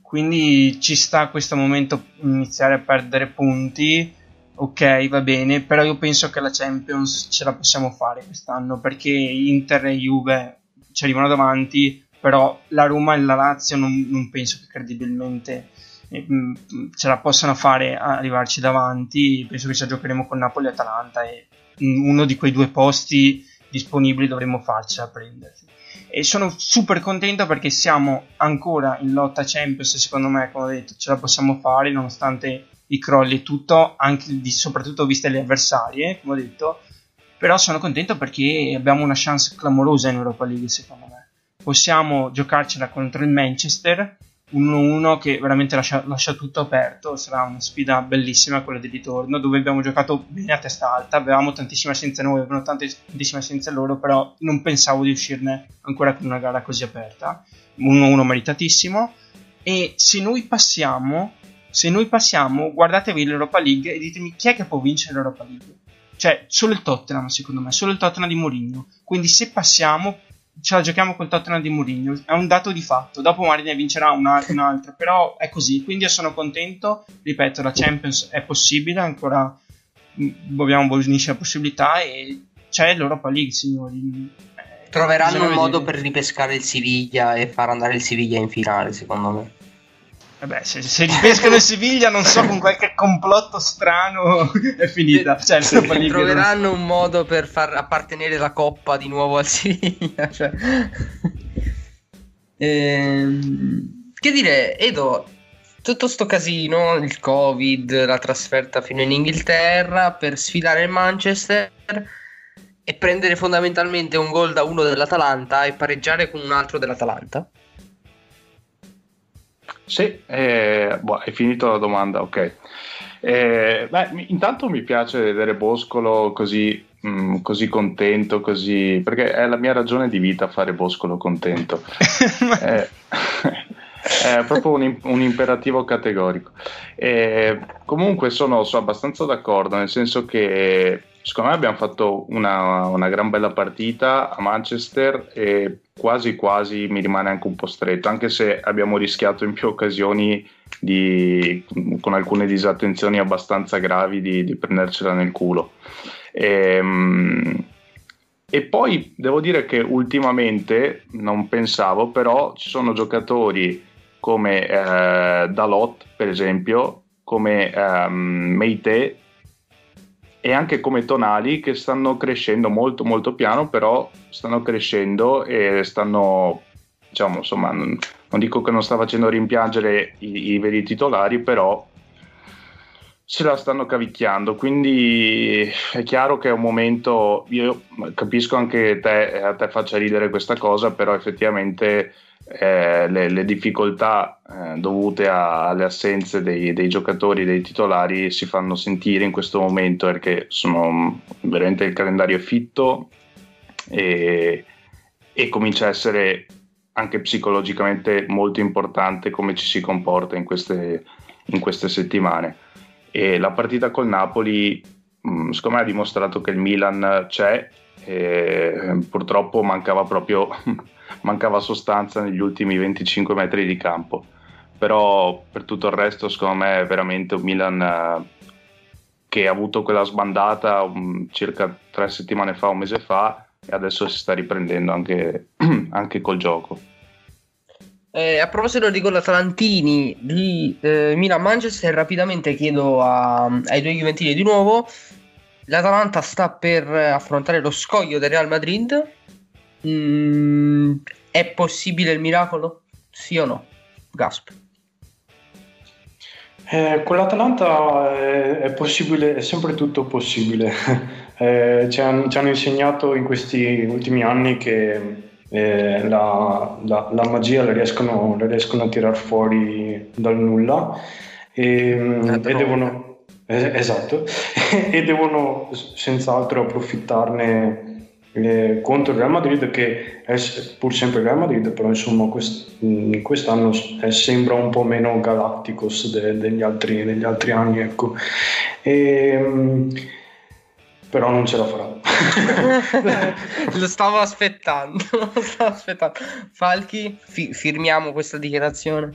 Quindi ci sta a questo momento iniziare a perdere punti, ok, va bene, però io penso che la Champions ce la possiamo fare quest'anno, perché Inter e Juve ci arrivano davanti, però la Roma e la Lazio non, non penso che credibilmente eh, mm, ce la possano fare arrivarci davanti. Penso che ci giocheremo con Napoli e Atalanta e mm, uno di quei due posti disponibili dovremmo farcela prenderci. E sono super contento perché siamo ancora in lotta Champions, secondo me, come ho detto, ce la possiamo fare nonostante i crolli e tutto, di, soprattutto viste le avversarie, come ho detto. Però sono contento perché abbiamo una chance clamorosa in Europa League, secondo me. Possiamo giocarcela contro il Manchester, 1-1 che veramente lascia, lascia, tutto aperto. Sarà una sfida bellissima quella di ritorno, dove abbiamo giocato bene a testa alta. Avevamo tantissime assenze noi, avevano tantissime assenze loro, però non pensavo di uscirne ancora con una gara così aperta. 1-1 meritatissimo. E se noi passiamo, se noi passiamo, guardatevi l'Europa League e ditemi chi è che può vincere l'Europa League. Cioè, solo il Tottenham, secondo me, solo il Tottenham di Mourinho. Quindi se passiamo, ce la giochiamo col Tottenham di Mourinho. È un dato di fatto. Dopo magari ne vincerà una, un'altra, però è così. Quindi io sono contento. Ripeto, la Champions è possibile, ancora mm, abbiamo buonissime possibilità e c'è l'Europa League, signori. Troveranno un modo per ripescare il Siviglia e far andare il Siviglia in finale, secondo me. Vabbè, se, se ripescano il Siviglia, non so, con qualche complotto strano è finita. Cioè, Troveranno non... un modo per far appartenere la coppa di nuovo al Siviglia. Cioè. ehm, che dire, Edo, tutto sto casino, il Covid, la trasferta fino in Inghilterra per sfidare il Manchester e prendere fondamentalmente un gol da uno dell'Atalanta e pareggiare con un altro dell'Atalanta. Sì, eh, boh, hai finito la domanda, ok. Eh, beh, intanto mi piace vedere Boscolo così, mh, mm, così, contento, così, perché è la mia ragione di vita fare Boscolo contento. eh, è proprio un, un imperativo categorico. Eh, comunque sono, sono abbastanza d'accordo, nel senso che secondo me abbiamo fatto una, una, gran bella partita a Manchester e quasi quasi mi rimane anche un po' stretto, anche se abbiamo rischiato in più occasioni di, con alcune disattenzioni abbastanza gravi di, di prendercela nel culo. E, ehm, e, poi devo dire che ultimamente, non pensavo, però ci sono giocatori come eh, Dalot, per esempio, come ehm, Meite e anche come tonali che stanno crescendo molto molto piano, però stanno crescendo e stanno, diciamo, insomma, non, non dico che non sta facendo rimpiangere i, i, veri titolari, però se la stanno cavicchiando, quindi è chiaro che è un momento, io capisco anche te, a te faccia ridere questa cosa, però effettivamente eh, le, le, difficoltà eh, dovute a, alle assenze dei, dei, giocatori, dei titolari si fanno sentire in questo momento perché sono veramente il calendario è fitto e, e comincia a essere anche psicologicamente molto importante come ci si comporta in queste, in queste settimane. E la partita col Napoli, mm, secondo me, ha dimostrato che il Milan c'è. E purtroppo mancava proprio mancava sostanza negli ultimi 25 metri di campo. Però per tutto il resto, secondo me, è veramente un Milan eh, che ha avuto quella sbandata um, circa tre settimane fa, un mese fa, e adesso si sta riprendendo anche, anche col gioco. Eh, a proposito di gol atalantini di eh, Milan-Manchester, rapidamente chiedo a, ai due Juventini di nuovo. L'Atalanta sta per affrontare lo scoglio del Real Madrid Mm, è possibile il miracolo? Sì o no? Gasp. Eh, con l'Atalanta è, è, possibile, è sempre tutto possibile. eh, ci, hanno, ci, hanno, insegnato in questi ultimi anni che eh, la, la, la, magia la riescono, la riescono, a tirar fuori dal nulla e, mm, e devono, eh, esatto, e devono senz'altro approfittarne eh, contro il Real Madrid che è pur sempre il Real Madrid però insomma quest, quest'anno è, sembra un po' meno Galacticos de, degli, altri, degli, altri, anni ecco. E, ehm, però non ce la farà. Lo stavo aspettando lo stavo aspettando. Falchi fi- firmiamo questa dichiarazione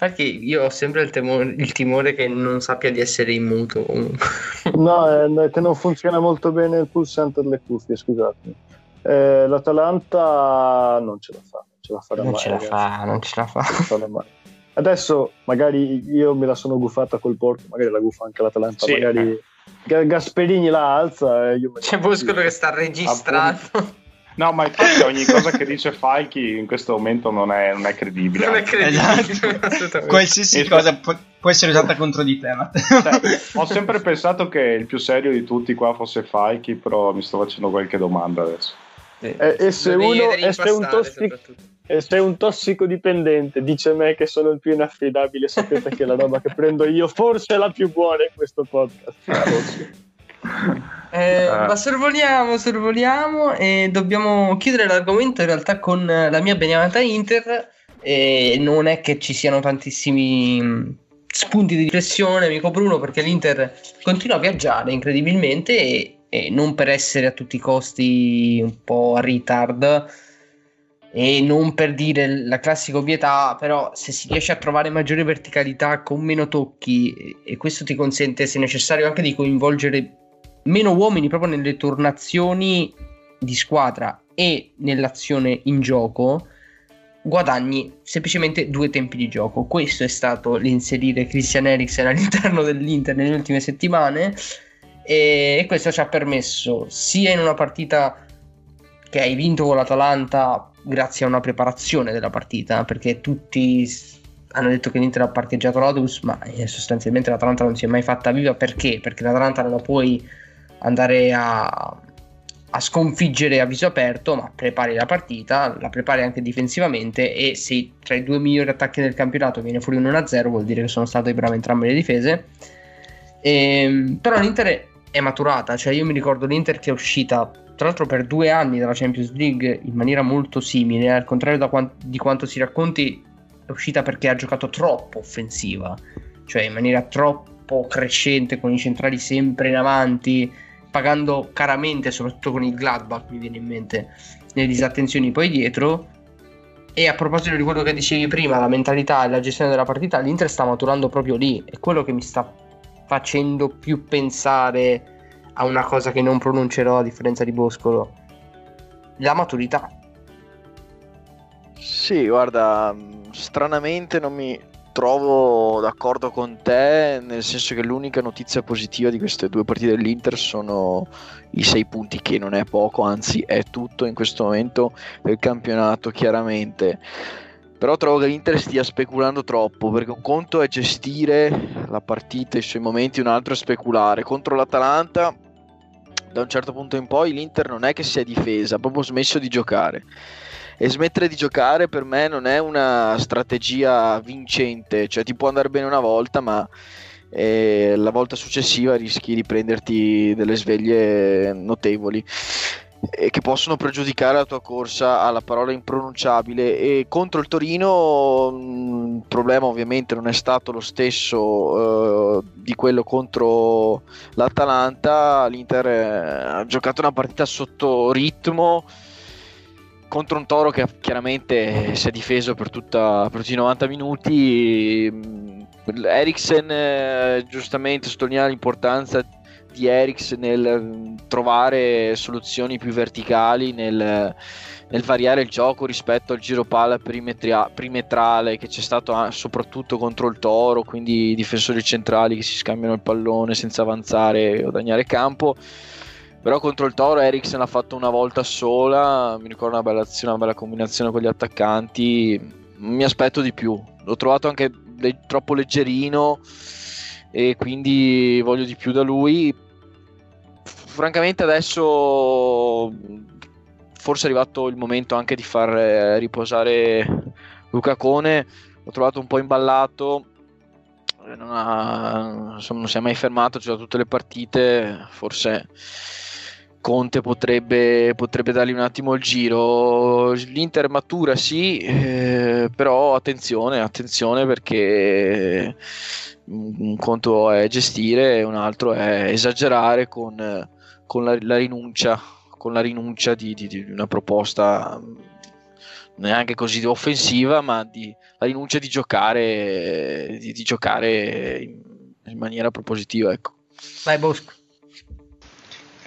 Perché io ho sempre il, temore, il timore che non sappia di essere in muto. no, è che non funziona molto bene il pulsante delle cuffie, scusate. Eh, L'Atalanta non ce la fa, non ce la farà non mai. Ce la fa, non ce la fa. Non ce la Adesso magari io me la sono guffata col Porto, magari la guffa anche l'Atalanta, sì, magari... Eh. Ga- Gasperini la alza e io C'è Boscolo che sta registrando. No, ma infatti ogni cosa che dice Falchi in questo momento non è, non è credibile. Non è credibile. Esatto. Qualsiasi E- cosa può, può essere usata contro di te. Cioè, ho sempre pensato che il più serio di tutti qua fosse Falchi, però mi sto facendo qualche domanda adesso. Sì. E- e se uno- e se tossic-. E se un tossicodipendente dice a me che sono il più inaffidabile, sapete che la roba che prendo io forse è la più buona in questo podcast. Forse. Eh, Ah. Ma sorvoliamo, sorvoliamo e dobbiamo chiudere l'argomento in realtà con eh, la mia beniamata Inter. E non è che ci siano tantissimi mh, spunti di riflessione, amico Bruno, perché l'Inter continua a viaggiare incredibilmente e, e non per essere a tutti i costi un po' a retard e non per dire la classica ovvietà, però se si riesce a trovare maggiore verticalità con meno tocchi e questo ti consente, se necessario, anche di coinvolgere meno uomini proprio nelle turnazioni di squadra e nell'azione in gioco, guadagni semplicemente due tempi di gioco. Questo è stato l'inserire Christian Eriksen all'interno dell'Inter nelle ultime settimane e questo ci ha permesso sia in una partita che hai vinto con l'Atalanta grazie a una preparazione della partita, perché tutti hanno detto che l'Inter ha parcheggiato l'autobus, ma eh, sostanzialmente l'Atalanta non si è mai fatta viva perché? Perché l'Atalanta non la puoi andare a, a sconfiggere a viso aperto, ma prepari la partita, la prepari anche difensivamente e se tra i due migliori attacchi del campionato viene fuori un 1-0 vuol dire che sono state brave entrambe le difese. Ehm, però l'Inter è maturata, cioè io mi ricordo l'Inter che è uscita tra l'altro per due anni dalla Champions League in maniera molto simile, al contrario da quan- di quanto si racconti, è uscita perché ha giocato troppo offensiva, cioè in maniera troppo crescente con i centrali sempre in avanti, pagando caramente, soprattutto con il Gladbach mi viene in mente, le disattenzioni poi dietro. E a proposito di quello che dicevi prima, la mentalità e la gestione della partita, l'Inter sta maturando proprio lì, è quello che mi sta facendo più pensare a una cosa che non pronuncerò a differenza di Boscolo, la maturità. Sì, guarda, stranamente non mi trovo d'accordo con te, nel senso che l'unica notizia positiva di queste due partite dell'Inter sono i sei punti, che non è poco, anzi è tutto in questo momento del campionato, chiaramente. Però trovo che l'Inter stia speculando troppo, perché un conto è gestire la partita, i suoi momenti, un altro è speculare. Contro l'Atalanta, da un certo punto in poi, l'Inter non è che si è difesa, ha proprio smesso di giocare e smettere di giocare per me non è una strategia vincente, cioè ti può andare bene una volta, ma eh, la volta successiva rischi di prenderti delle sveglie notevoli e che possono pregiudicare la tua corsa alla parola impronunciabile. E contro il Torino mh, il problema ovviamente non è stato lo stesso eh, di quello contro l'Atalanta. l'Inter eh, ha giocato una partita sotto ritmo contro un Toro che chiaramente si è difeso per, tutta, per tutti i 90 minuti. Mm, Eriksen eh, giustamente sottolinea l'importanza di Eriksen nel mm, trovare soluzioni più verticali, nel, nel variare il gioco rispetto al giro palla perimetrale che c'è stato soprattutto contro il Toro, quindi i difensori centrali che si scambiano il pallone senza avanzare o guadagnare campo però contro il Toro Eriksen l'ha fatto una volta sola mi ricordo una bella azione, una bella combinazione con gli attaccanti mi aspetto di più. L'ho trovato anche le- troppo leggerino e quindi voglio di più da lui. Francamente adesso forse è arrivato il momento anche di far eh, riposare Luca Cone. L'ho trovato un po' imballato non, ha- insomma, non si è mai fermato, ha giocato tutte le partite, forse Conte potrebbe, potrebbe dargli un attimo il giro. L'Inter matura sì, eh, però attenzione, attenzione perché un conto è gestire un altro è esagerare con, con la, la rinuncia, con la rinuncia di, di- di una proposta neanche così offensiva, ma di, la rinuncia di giocare, di giocare in, in maniera propositiva. Ecco. Vai Bosco.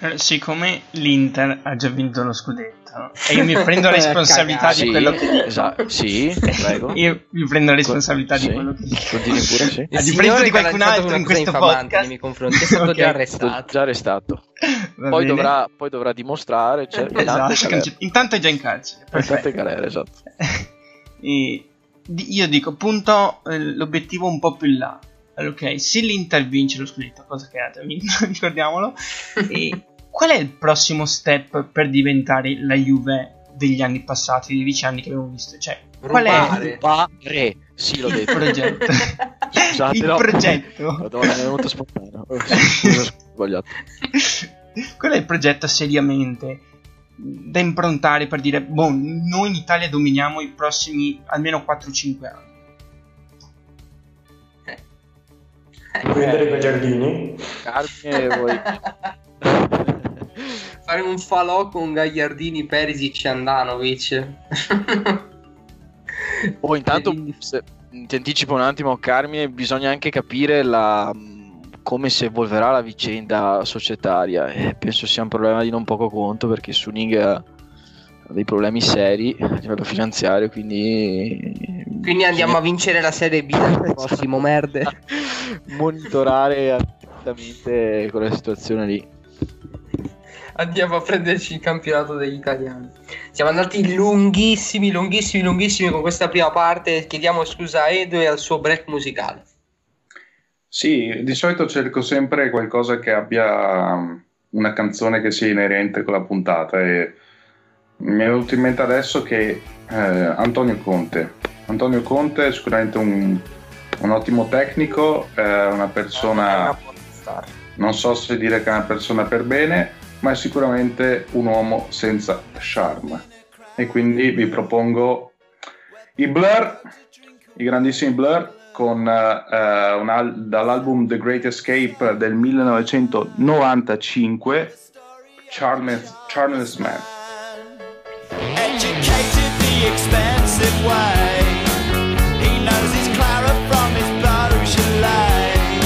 Eh, siccome l'Inter ha già vinto lo scudetto esatto. E io mi prendo la responsabilità di Sì, quello che dico. esatto, sì, prego. Io mi prendo la responsabilità di quello che dico. Continui pure, sì. A differenza di qualcun altro in questo podcast. nei miei confronti, è stato Ok. già È arrestato. stato già arrestato. Poi dovrà, poi dovrà dimostrare. Cioè, Esatto, tante galere. canc- intanto è già in carcere. Tante Perfetto. galere, esatto. E io dico, punto eh, l'obiettivo un po' più in là. Ok, se l'Inter vince lo scudetto, cosa che è, ricordiamolo. e qual è il prossimo step per diventare la Juve degli anni passati, dei dieci anni che abbiamo visto? Cioè, qual è Rubare. Rubare. Sì, l'ho il detto. progetto? Scusate, il no. progetto. Madonna, mi è venuto spontaneo. Oh, sbagliato. Qual è il progetto seriamente da improntare per dire, boh, noi in Italia dominiamo i prossimi almeno 4-5 anni? Vendere quei giardini. Carmine, vuoi... Fare un falò con Gagliardini, Perisic e Andanovic. Oh, intanto, se, ti anticipo un attimo, Carmine, bisogna anche capire la, come si evolverà la vicenda societaria. E penso sia un problema di non poco conto perché Suning ha dei problemi seri a livello finanziario, quindi... Quindi andiamo a vincere la Serie B l'anno prossimo, merde. monitorare attentamente quella situazione lì. Andiamo a prenderci il campionato degli italiani. Siamo andati lunghissimi, lunghissimi, lunghissimi con questa prima parte. Chiediamo scusa a Edo e al suo break musicale. Sì, di solito cerco sempre qualcosa che abbia um, una canzone che sia inerente con la puntata e mi è venuto in mente adesso che eh, Antonio Conte. Antonio Conte è sicuramente un, un ottimo tecnico, è una persona, non so se dire che è una persona per bene, ma è sicuramente un uomo senza charme. E quindi vi propongo i Blur, i grandissimi Blur, con eh, un al- dall'album The Great Escape del 1995, Charles, Charles Man. educated the expensive way. He knows his Clara from his Beaujolais.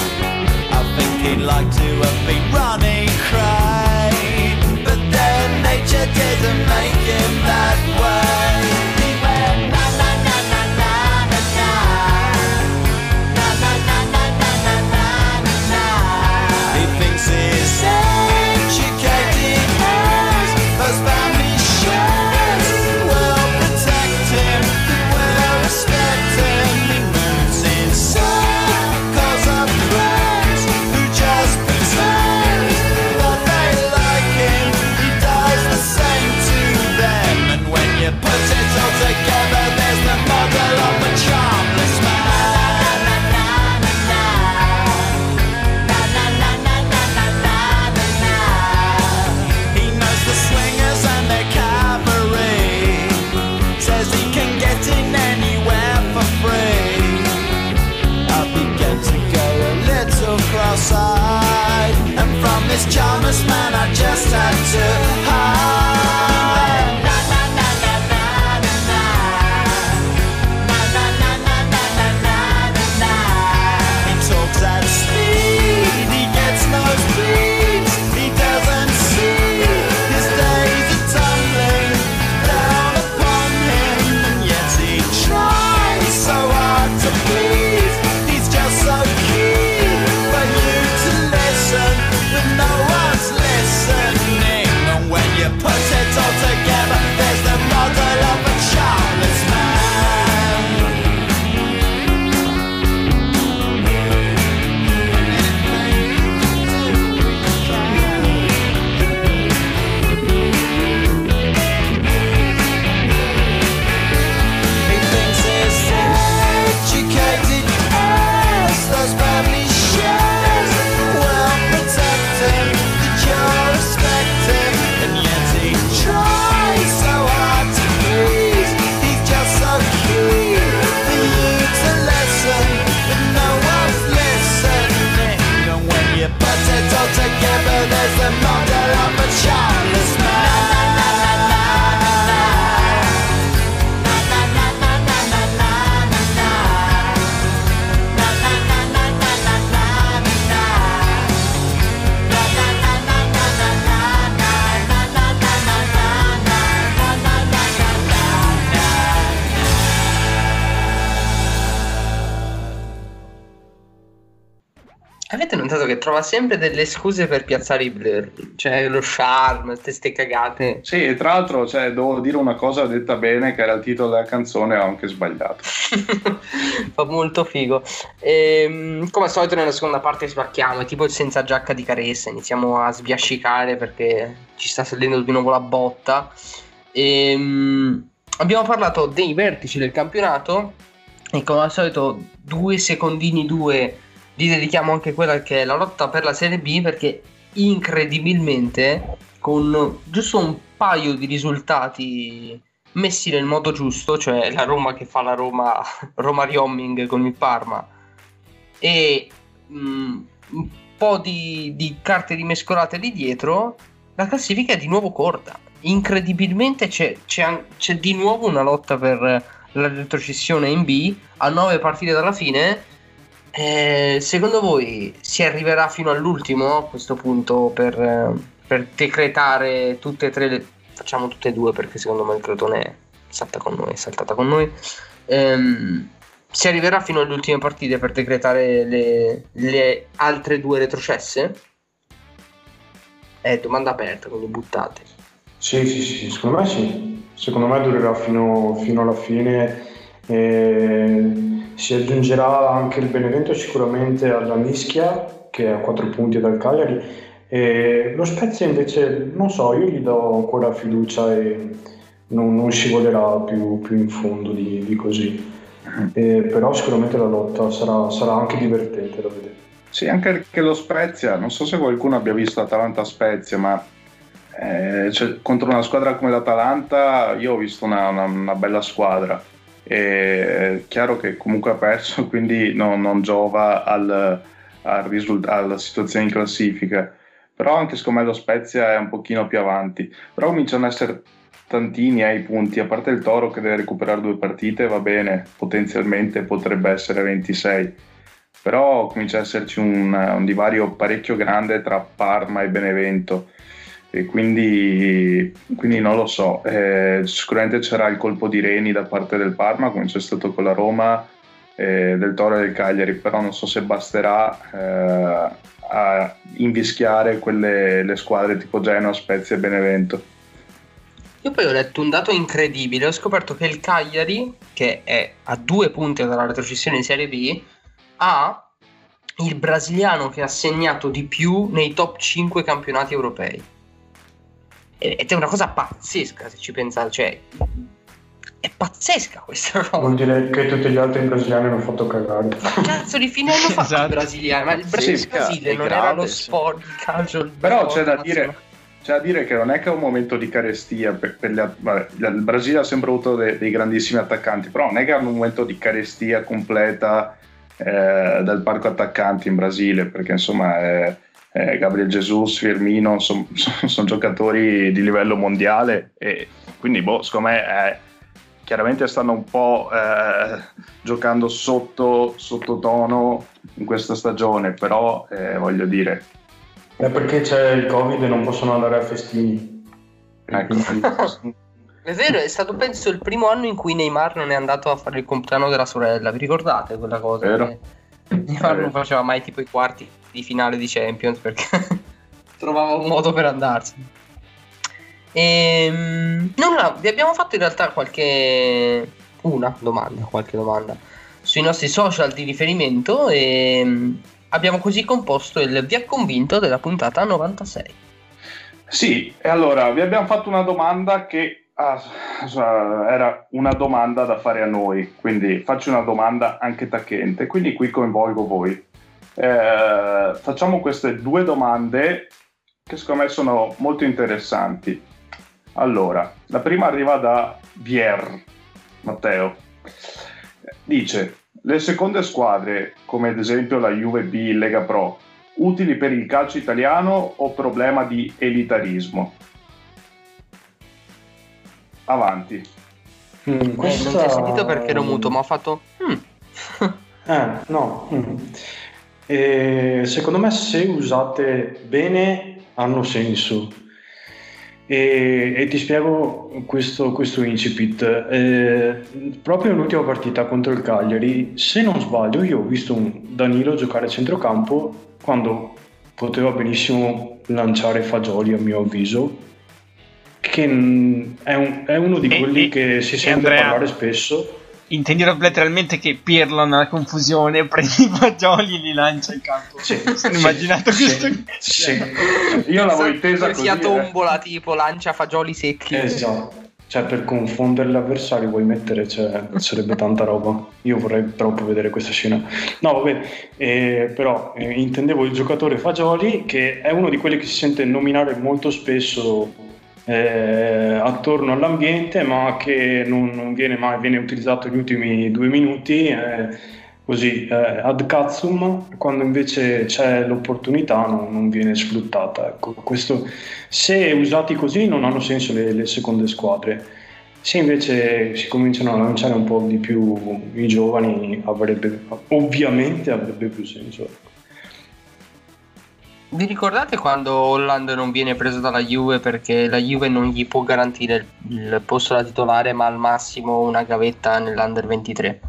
I think he'd like to have been running days of making that. Sempre delle scuse per piazzare i blur? Cioè lo charm, teste cagate. Sì, e tra l'altro cioè, devo dire una cosa detta bene, che era il titolo della canzone, ho anche sbagliato. Fa molto figo. Ehm, come al solito nella seconda parte spacchiamo, è tipo il senza giacca di Caressa, iniziamo a sbiascicare perché ci sta salendo di nuovo la botta. Ehm, abbiamo parlato dei vertici del campionato e come al solito due secondini due li dedichiamo anche quella che è la lotta per la Serie B perché incredibilmente con giusto un paio di risultati messi nel modo giusto, cioè la Roma che fa la Roma Roma Riomming con il Parma e mm, un po' di, di carte rimescolate lì dietro, la classifica è di nuovo corta. Incredibilmente c'è, c'è c'è di nuovo una lotta per la retrocessione in B a nove partite dalla fine. Eh, secondo voi si arriverà fino all'ultimo a questo punto per, eh, per decretare tutte e tre le... Facciamo tutte e due perché secondo me il Crotone salta con noi, è saltata con noi. Ehm, si arriverà fino alle ultime partite per decretare le, le altre due retrocesse? È domanda aperta, quindi buttate. Sì, sì, sì, secondo me sì. Secondo me durerà fino, fino alla fine. E si aggiungerà anche il Benevento sicuramente alla mischia, che è a 4 punti dal Cagliari. E lo Spezia invece, non so, io gli do ancora fiducia e non, non scivolerà più, più in fondo di, di così. E però sicuramente la lotta sarà, sarà anche divertente da vedere. Sì, anche perché lo Spezia, non so se qualcuno abbia visto Atalanta Spezia, ma eh, cioè, contro una squadra come l'Atalanta io ho visto una, una, una bella squadra. È chiaro che comunque ha perso, quindi no- non giova al, al risult- alla situazione in classifica. Però anche secondo me lo Spezia è un pochino più avanti. Però cominciano ad essere tantini ai punti, a parte il Toro che deve recuperare due partite, va bene, potenzialmente potrebbe essere 26. Però comincia ad esserci un, un divario parecchio grande tra Parma e Benevento e quindi, quindi non lo so. Eh, sicuramente c'era il colpo di Reni da parte del Parma, come c'è stato con la Roma, eh, del Toro e del Cagliari, però non so se basterà eh, a invischiare quelle le squadre tipo Genoa, Spezia e Benevento. Io poi ho letto un dato incredibile, ho scoperto che il Cagliari, che è a due punti dalla retrocessione in Serie B, ha il brasiliano che ha segnato di più nei top 5 campionati europei. Ed è una cosa pazzesca se ci pensate, cioè è pazzesca questa cosa. Vuol dire che tutti gli altri brasiliani hanno fatto cagare. Ma cazzo di fine hanno fatto Esatto. i brasiliani? Ma il Brasile è non era grave, lo sì. sport, il calcio, il Però c'è da dire, c'è da dire che non è che è un momento di carestia per, per att- vabbè, il Brasile ha sempre avuto de- dei grandissimi attaccanti, però non è che hanno un momento di carestia completa eh, del parco attaccanti in Brasile, perché insomma eh, eh, Gabriel Jesus, Firmino sono giocatori di livello mondiale e quindi boh, secondo me eh, chiaramente stanno un po' eh, giocando sotto, sottotono in questa stagione, però eh, voglio dire, È perché c'è il Covid e non possono andare a festini. ecco, È vero, è stato penso il primo anno in cui Neymar non è andato a fare il compleanno della sorella. Vi ricordate quella cosa? Vero. Che Neymar non faceva mai tipo i quarti di finale di Champions perché trovava un modo per andarsene. Ehm, nulla, vi abbiamo fatto in realtà qualche una domanda, qualche domanda sui nostri social di riferimento e mm, abbiamo così composto il vi ha convinto della puntata 96. Sì, e allora vi abbiamo fatto una domanda che ah, era una domanda da fare a noi, quindi faccio una domanda anche tacchente, quindi qui coinvolgo voi. Eh, facciamo queste due domande che secondo me sono molto interessanti. Allora, la prima arriva da Vier, Matteo. Dice, le seconde squadre, come ad esempio la Juve B in Lega Pro, utili per il calcio italiano o problema di elitarismo? Avanti. Mm, non questa- ti hai sentito perché ero muto, ma ho fatto... "Mm". Eh, no. mm. E secondo me se usate bene hanno senso. E, e ti spiego questo, questo incipit. Eh, proprio nell'ultima partita contro il Cagliari, se non sbaglio, io ho visto Danilo giocare a centrocampo quando poteva benissimo lanciare Fagioli, a mio avviso, che è, un- è uno di quelli e- che si sente Andrea? parlare spesso. Intendi letteralmente che Pirlo nella confusione prende i fagioli e li lancia in campo. Sì, sì, immaginato sì, questo. sì. Io l'avevo intesa così. sia eh. tombola tipo lancia fagioli secchi. Esatto. Cioè, per confondere l'avversario vuoi mettere, cioè, sarebbe tanta roba. Io vorrei proprio vedere questa scena. No, vabbè, eh, però eh, intendevo il giocatore Fagioli, che è uno di quelli che si sente nominare molto spesso eh, attorno all'ambiente, ma che non, non viene mai, viene utilizzato negli ultimi due minuti. eh, così eh, ad cazzum quando invece c'è l'opportunità non, non viene sfruttata ecco, questo, se usati così non hanno senso le, le seconde squadre se invece si cominciano a lanciare un po' di più i giovani avrebbe ovviamente avrebbe più senso ecco. Vi ricordate quando Holland non viene preso dalla Juve perché la Juve non gli può garantire il, posto da titolare, ma al massimo una gavetta nell'Under 23?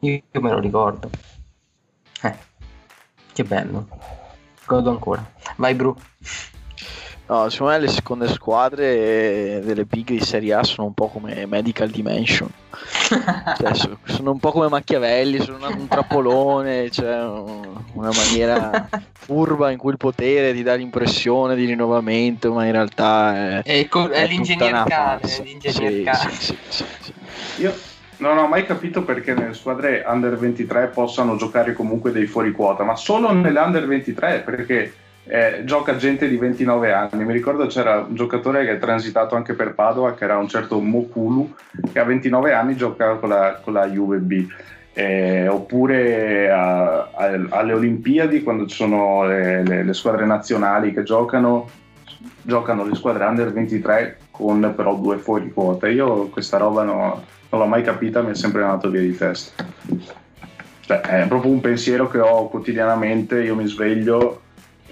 Io, io me lo ricordo. Eh, che bello. Godo ancora. Vai, Bru. No, secondo me le seconde squadre delle big di Serie A sono un po' come Medical Dimension. Cioè, so- sono un po' come Machiavelli, sono un trappolone, cioè un- una maniera furba in cui il potere ti dà l'impressione di rinnovamento, ma in realtà è, È, co- è è l'ingegner tutta una cane, farsa. è l'ingegner Sì, cane. sì, sì, sì, sì. Io non ho mai capito perché nelle squadre under 23 possano giocare comunque dei fuori quota, ma solo nelle under 23 perché eh, gioca gente di 29 anni. Mi ricordo c'era un giocatore che è transitato anche per Padova, che era un certo Mokulu, che a 29 anni giocava con la, con la Juve B. Eh, oppure a- a- alle Olimpiadi, quando ci sono le, le- le squadre nazionali che giocano, giocano le squadre under 23 con però due fuori quota. Io questa roba no- non l'ho mai capita, mi è sempre andato via di testa. Cioè, è proprio un pensiero che ho quotidianamente, io mi sveglio,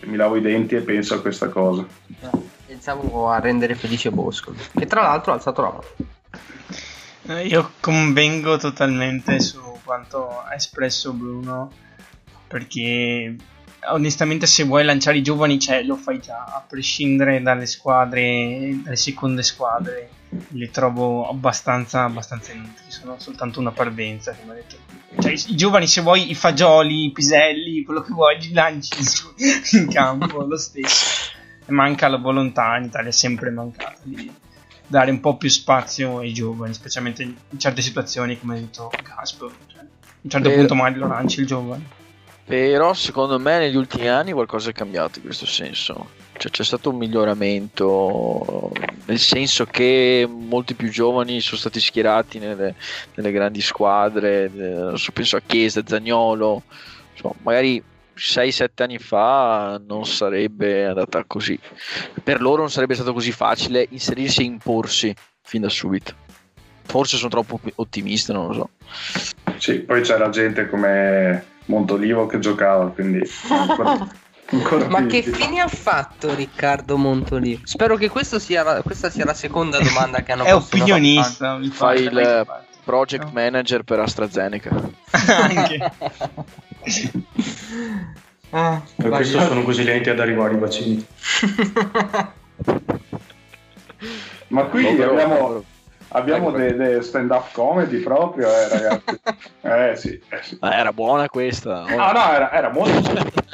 mi lavo i denti e penso a questa cosa. Pensavo a rendere felice Bosco, che tra l'altro ha alzato la mano. Eh, Io convengo totalmente su quanto ha espresso Bruno, perché onestamente se vuoi lanciare i giovani, cioè, lo fai già, a prescindere dalle squadre, dalle seconde squadre, li trovo abbastanza, abbastanza inutili, sono soltanto una parvenza, come ha detto. Cioè, i giovani, se vuoi, i fagioli, i piselli, quello che vuoi, li lanci in campo, lo stesso. E manca la volontà, in Italia è sempre mancata di dare un po' più spazio ai giovani, specialmente in certe situazioni, come ha detto Gaspo. Cioè, a un certo Eh, punto magari lo lanci il giovane. Però secondo me negli ultimi anni qualcosa è cambiato in questo senso. Cioè, c'è stato un miglioramento, nel senso che molti più giovani sono stati schierati nelle, nelle grandi squadre, eh, non so, penso a Chiesa, Zagnolo, insomma, magari 6-7 anni fa non sarebbe andata così. Per loro non sarebbe stato così facile inserirsi e imporsi fin da subito. Forse sono troppo ottimista, non lo so. Sì, poi c'era gente come Montolivo che giocava, quindi Ma che fine ha fatto Riccardo Montolivo? Spero che questo sia la- questa sia la seconda domanda che hanno È posto da opinionista. Fai pare. il project manager per AstraZeneca. Anche. Ah, per questo sono così lenti ad arrivare i vaccini Ma qui Povero- abbiamo. Abbiamo Ecco, dei, dei stand-up comedy proprio, eh, ragazzi. eh sì, eh sì. Era buona questa. Ah, no, era, era molto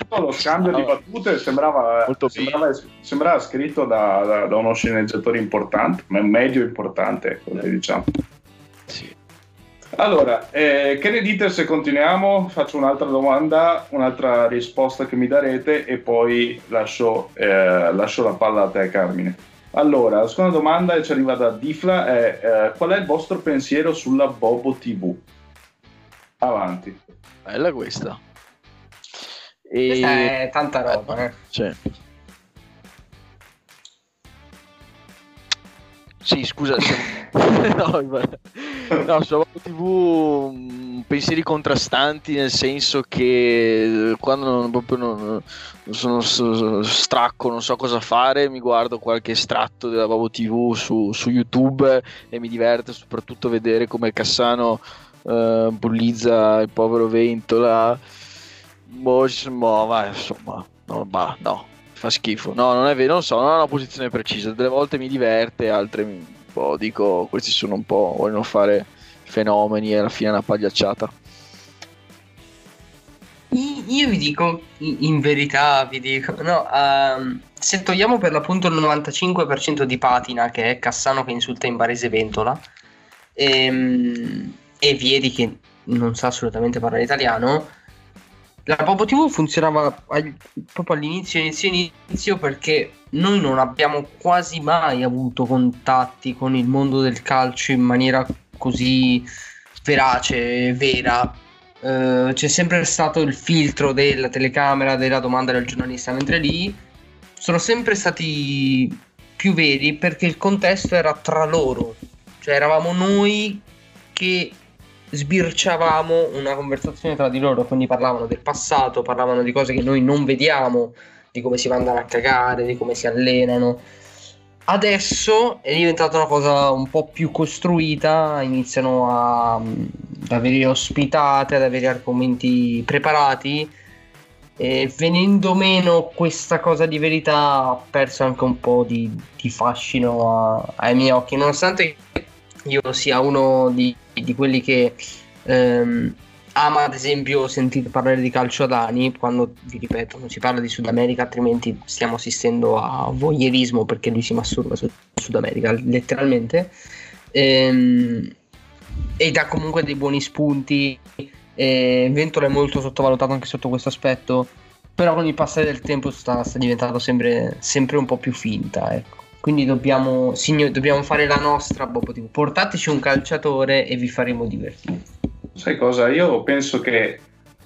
lo scambio di battute sembrava, Molto sembrava, sembrava scritto da, da- da uno sceneggiatore importante, ma medio importante, ecco, dai, diciamo. Sì. Allora, eh, che ne dite se continuiamo? Faccio un'altra domanda, un'altra risposta che mi darete e poi lascio, eh, lascio la palla a te, Carmine. Allora, la seconda domanda che ci arriva da Difla è eh, qual è il vostro pensiero sulla Bobo TV? Avanti. Bella questa. E... Questa è tanta roba, eh. Sì. Sì, scusa. se- no, no, sulla Bobo TV un pensieri contrastanti nel senso che eh, quando non, proprio non, sono stracco, non so cosa fare, mi guardo qualche estratto della Babo TV su, su YouTube e mi diverte soprattutto vedere come Cassano eh, bullizza il povero Ventola. Boh, boh, ma insomma, no, bah, no, fa schifo. No, non è vero, non so, non ho una posizione precisa. Delle volte mi diverte, altre mi, boh, dico, questi sono un po', vogliono fare fenomeni e alla fine è una pagliacciata. Io vi dico, in verità vi dico, no, ehm, se togliamo per l'appunto il 95% di patina che è Cassano che insulta in barese Ventola ehm, e Vieri che non sa assolutamente parlare italiano, la Popo TV funzionava al- proprio all'inizio, inizio, inizio perché noi non abbiamo quasi mai avuto contatti con il mondo del calcio in maniera così verace, vera. Eh, c'è sempre stato il filtro della telecamera, della domanda del giornalista, mentre lì sono sempre stati più veri perché il contesto era tra loro, cioè eravamo noi che sbirciavamo una conversazione tra di loro, quindi parlavano del passato, parlavano di cose che noi non vediamo, di come si mandano a cagare, di come si allenano. Adesso è diventata una cosa un po' più costruita, iniziano a, ad avere ospitate, ad avere argomenti preparati e venendo meno questa cosa di verità ha perso anche un po' di, di fascino a- ai miei occhi, nonostante io sia uno di, di quelli che ehm, ama ad esempio sentire parlare di calcio ad anni, quando vi ripeto non si parla di Sud America, altrimenti stiamo assistendo a voyeurismo perché lui si masturba su Sud America, letteralmente. Ehm, e dà comunque dei buoni spunti. E Ventola è molto sottovalutato anche sotto questo aspetto. Però con il passare del tempo sta, sta diventando sempre, sempre un po' più finta. Ecco. Quindi dobbiamo, signor- dobbiamo fare la nostra. Bobo TV. Portateci un calciatore e vi faremo divertire. Sai cosa? Io penso che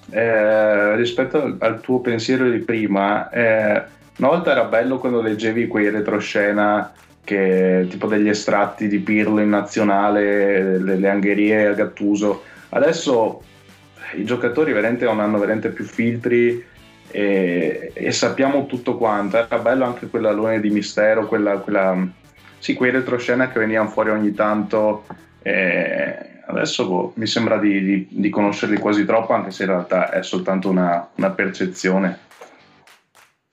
eh, rispetto al, al tuo pensiero di prima, eh, una volta era bello quando leggevi quei retroscena che tipo degli estratti di Pirlo in nazionale, le, le angherie a Gattuso. Adesso i giocatori veramente non hanno veramente più filtri e, e sappiamo tutto quanto. Era bello anche quell'alone di mistero, quella, quella, sì, quei retroscena che venivano fuori ogni tanto. E adesso boh, mi sembra di, di- di conoscerli quasi troppo, anche se in realtà è soltanto una, una percezione.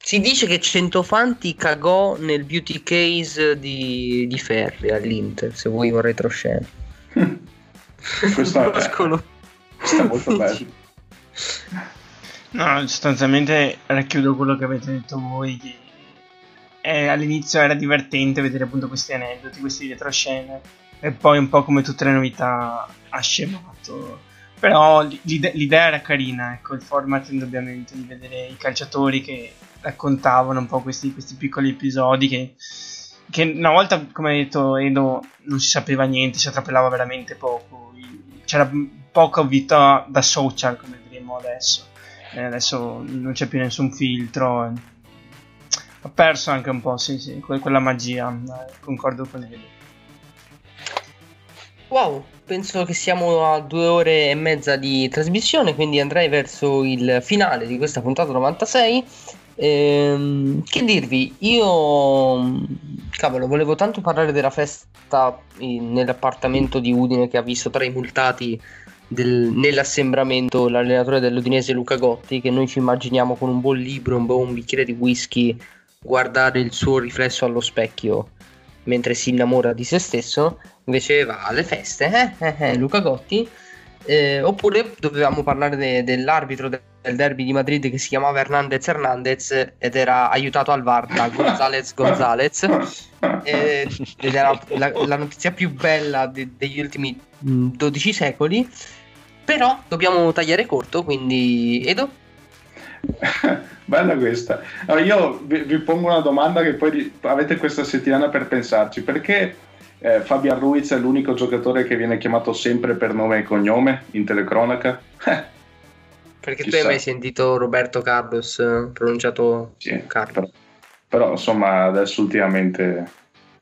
Si dice che Centofanti cagò nel beauty case di, di Ferri all'Inter. Se vuoi un retroscena. Questo è-. Sta molto bello. No, sostanzialmente racchiudo quello che avete detto voi. Che eh, all'inizio era divertente vedere appunto questi aneddoti, questi retroscene, e poi un po' come tutte le novità ha scemato. Però l'ide- l'idea era carina, ecco, il format indubbiamente di vedere i calciatori che raccontavano un po' questi, questi piccoli episodi che, che una volta, come ha detto Edo, non si sapeva niente, si attrappellava veramente poco, c'era poca vita da social, come diremmo adesso. E adesso non c'è più nessun filtro. e- Ha perso anche un po', sì, sì, que- quella magia. Concordo con Edo. Wow, penso che siamo a due ore e mezza di trasmissione, quindi andrei verso il finale di questa puntata 96. Ehm, che dirvi, io cavolo, volevo tanto parlare della festa in- nell'appartamento di Udine che ha visto tra i multati del- nell'assembramento l'allenatore dell'Udinese Luca Gotti, che noi ci immaginiamo con un buon libro, un buon bicchiere di whisky, guardare il suo riflesso allo specchio mentre si innamora di se stesso, invece va alle feste, eh, eh, eh, Luca Gotti. Eh, oppure dovevamo parlare de- dell'arbitro de- del derby di Madrid che si chiamava Hernandez Hernandez ed era aiutato al VAR da Gonzalez Gonzalez eh, ed era la, la notizia più bella de- degli ultimi mh, 12 secoli però dobbiamo tagliare corto quindi Edo Bella questa. Allora, io vi, vi pongo una domanda che poi avete questa settimana per pensarci. Perché eh, Fabian Ruiz è l'unico giocatore che viene chiamato sempre per nome e cognome in telecronaca? perché tu Chissà. hai mai sentito Roberto Carlos eh, pronunciato Sì, Carlos però, però, insomma adesso ultimamente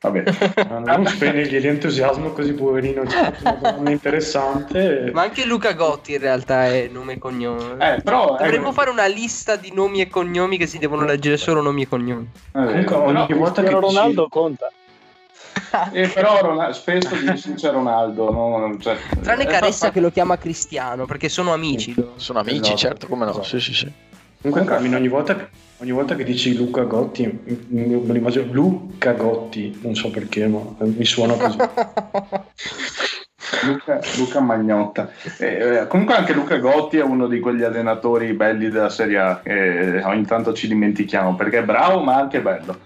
Vabbè. Non spegnergli l'entusiasmo così poverino, una donna interessante. Ma anche Luca Gotti in realtà è nome e cognome. Eh, però, Dovremmo eh, fare una lista di nomi e cognomi che si devono leggere solo nomi e cognomi. eh, Comunque, ogni volta che Cristiano dici- Ronaldo conta. eh, però Ronaldo, spesso dici c'è Ronaldo, no? Cioè, Tranne eh, Caressa fa- che lo chiama Cristiano perché sono amici. Sono amici, Esatto. certo, come no. Esatto. Sì, sì, sì. Comunque, Carmine, ogni volta, che- ogni volta che dici Luca Gotti, me lo immagino Luca Gotti, non so perché, ma mi suona così. Luca, Luca Magnotta. Eh, eh, comunque anche Luca Gotti è uno di quegli allenatori belli della Serie A che ogni tanto ci dimentichiamo perché è bravo ma anche bello.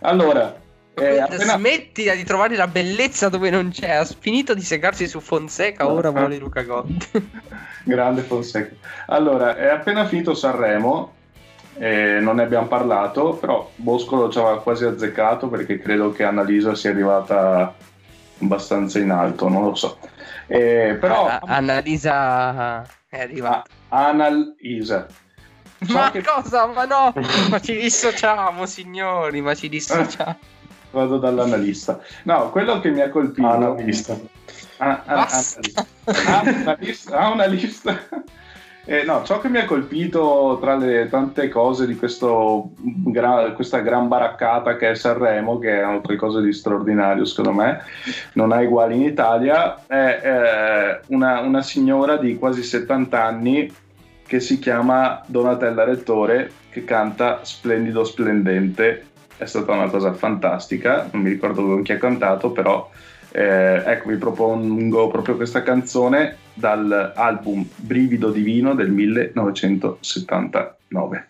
Allora, eh, appena... Smettila di trovare la bellezza dove non c'è. Ha finito di segarsi su Fonseca, ora vuole Luca Gotti. Grande Fonseca. Allora, è appena finito Sanremo, eh, non ne abbiamo parlato, però Boscolo ci aveva quasi azzeccato perché credo che Annalisa sia arrivata abbastanza in alto, non lo so. Eh, però Ah, Annalisa è arrivata. Annalisa. So Ma che- cosa? Ma no! ma ci dissociamo, signori, ma ci dissociamo. Vado dall'analista. No, quello che mi ha colpito... Analista. Ah, ah, Basta. ah, una lista, ah, una lista. Eh, no, ciò che mi ha colpito tra le tante cose di questo gra- questa gran baraccata che è Sanremo, che è un qualcosa di straordinario secondo me, non ha uguali in Italia, è eh, una, una signora di quasi 70 anni che si chiama Donatella Rettore, che canta Splendido Splendente. È stata una cosa fantastica, non mi ricordo con chi ha cantato, però eh, ecco, vi propongo proprio questa canzone dall'album Brivido Divino del 1979.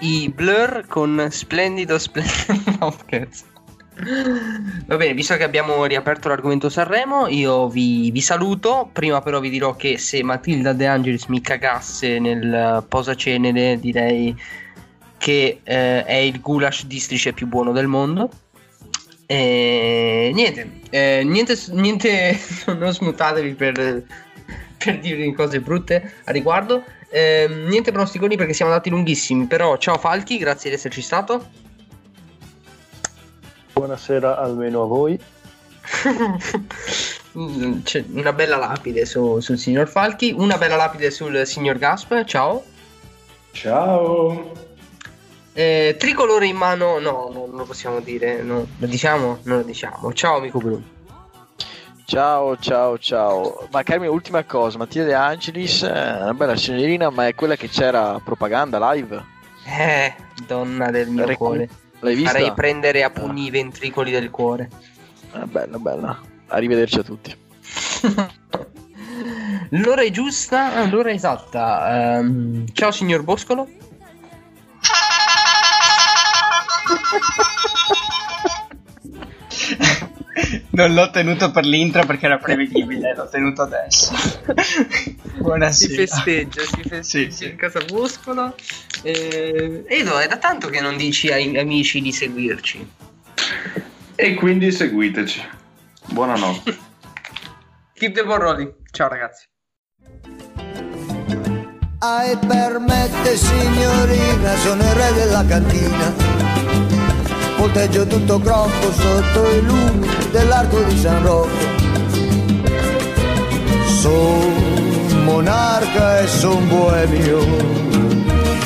I Blur con Splendido Splendido. No. Va bene, visto che abbiamo riaperto l'argomento Sanremo, io vi, vi saluto. Prima, però, vi dirò che se Matilda De Angelis mi cagasse nel posacenere, direi che eh, è il goulash districe più buono del mondo. E niente, eh, niente, niente non smutatevi per, per dirvi cose brutte a riguardo. Ehm, niente pronosticoni perché siamo andati lunghissimi. Però, ciao Falchi, grazie di esserci stato. Buonasera almeno a voi. C'è una bella lapide su- sul signor Falchi, una bella lapide sul signor Gasp. Ciao. Ciao. Eh, tricolore in mano, no, no, non lo possiamo dire. no. Lo diciamo? Non lo diciamo. Ciao, amico Bruno. Ciao, ciao, ciao. Ma Carmine, ultima cosa, Mattia De Angelis è una bella signorina, ma è quella che c'era propaganda live. Eh, donna del mio Recu- cuore. L'hai vista? Farei prendere a pugni i ventricoli del cuore. Eh, bella, bella. Arrivederci a tutti. L'ora è giusta, l'ora è esatta. Ehm, ciao, signor Boscolo. Non l'ho tenuto per l'intro perché era prevedibile, l'ho tenuto adesso. Si Buonasera. festeggia, si festeggia Sì, sì. in casa Muscolo. Eh, Edo, è da tanto che non dici ai amici di seguirci. E quindi seguiteci. Buonanotte. Keep the ball rolling. Ciao ragazzi. Ai permette signorina, sono il re della cantina. Volteggio tutto crocco sotto i lumi dell'arco di San Rocco. Son monarca e son boemio.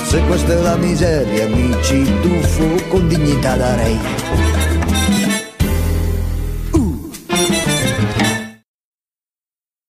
Se questa è la miseria, mi ci tuffo con dignità da re.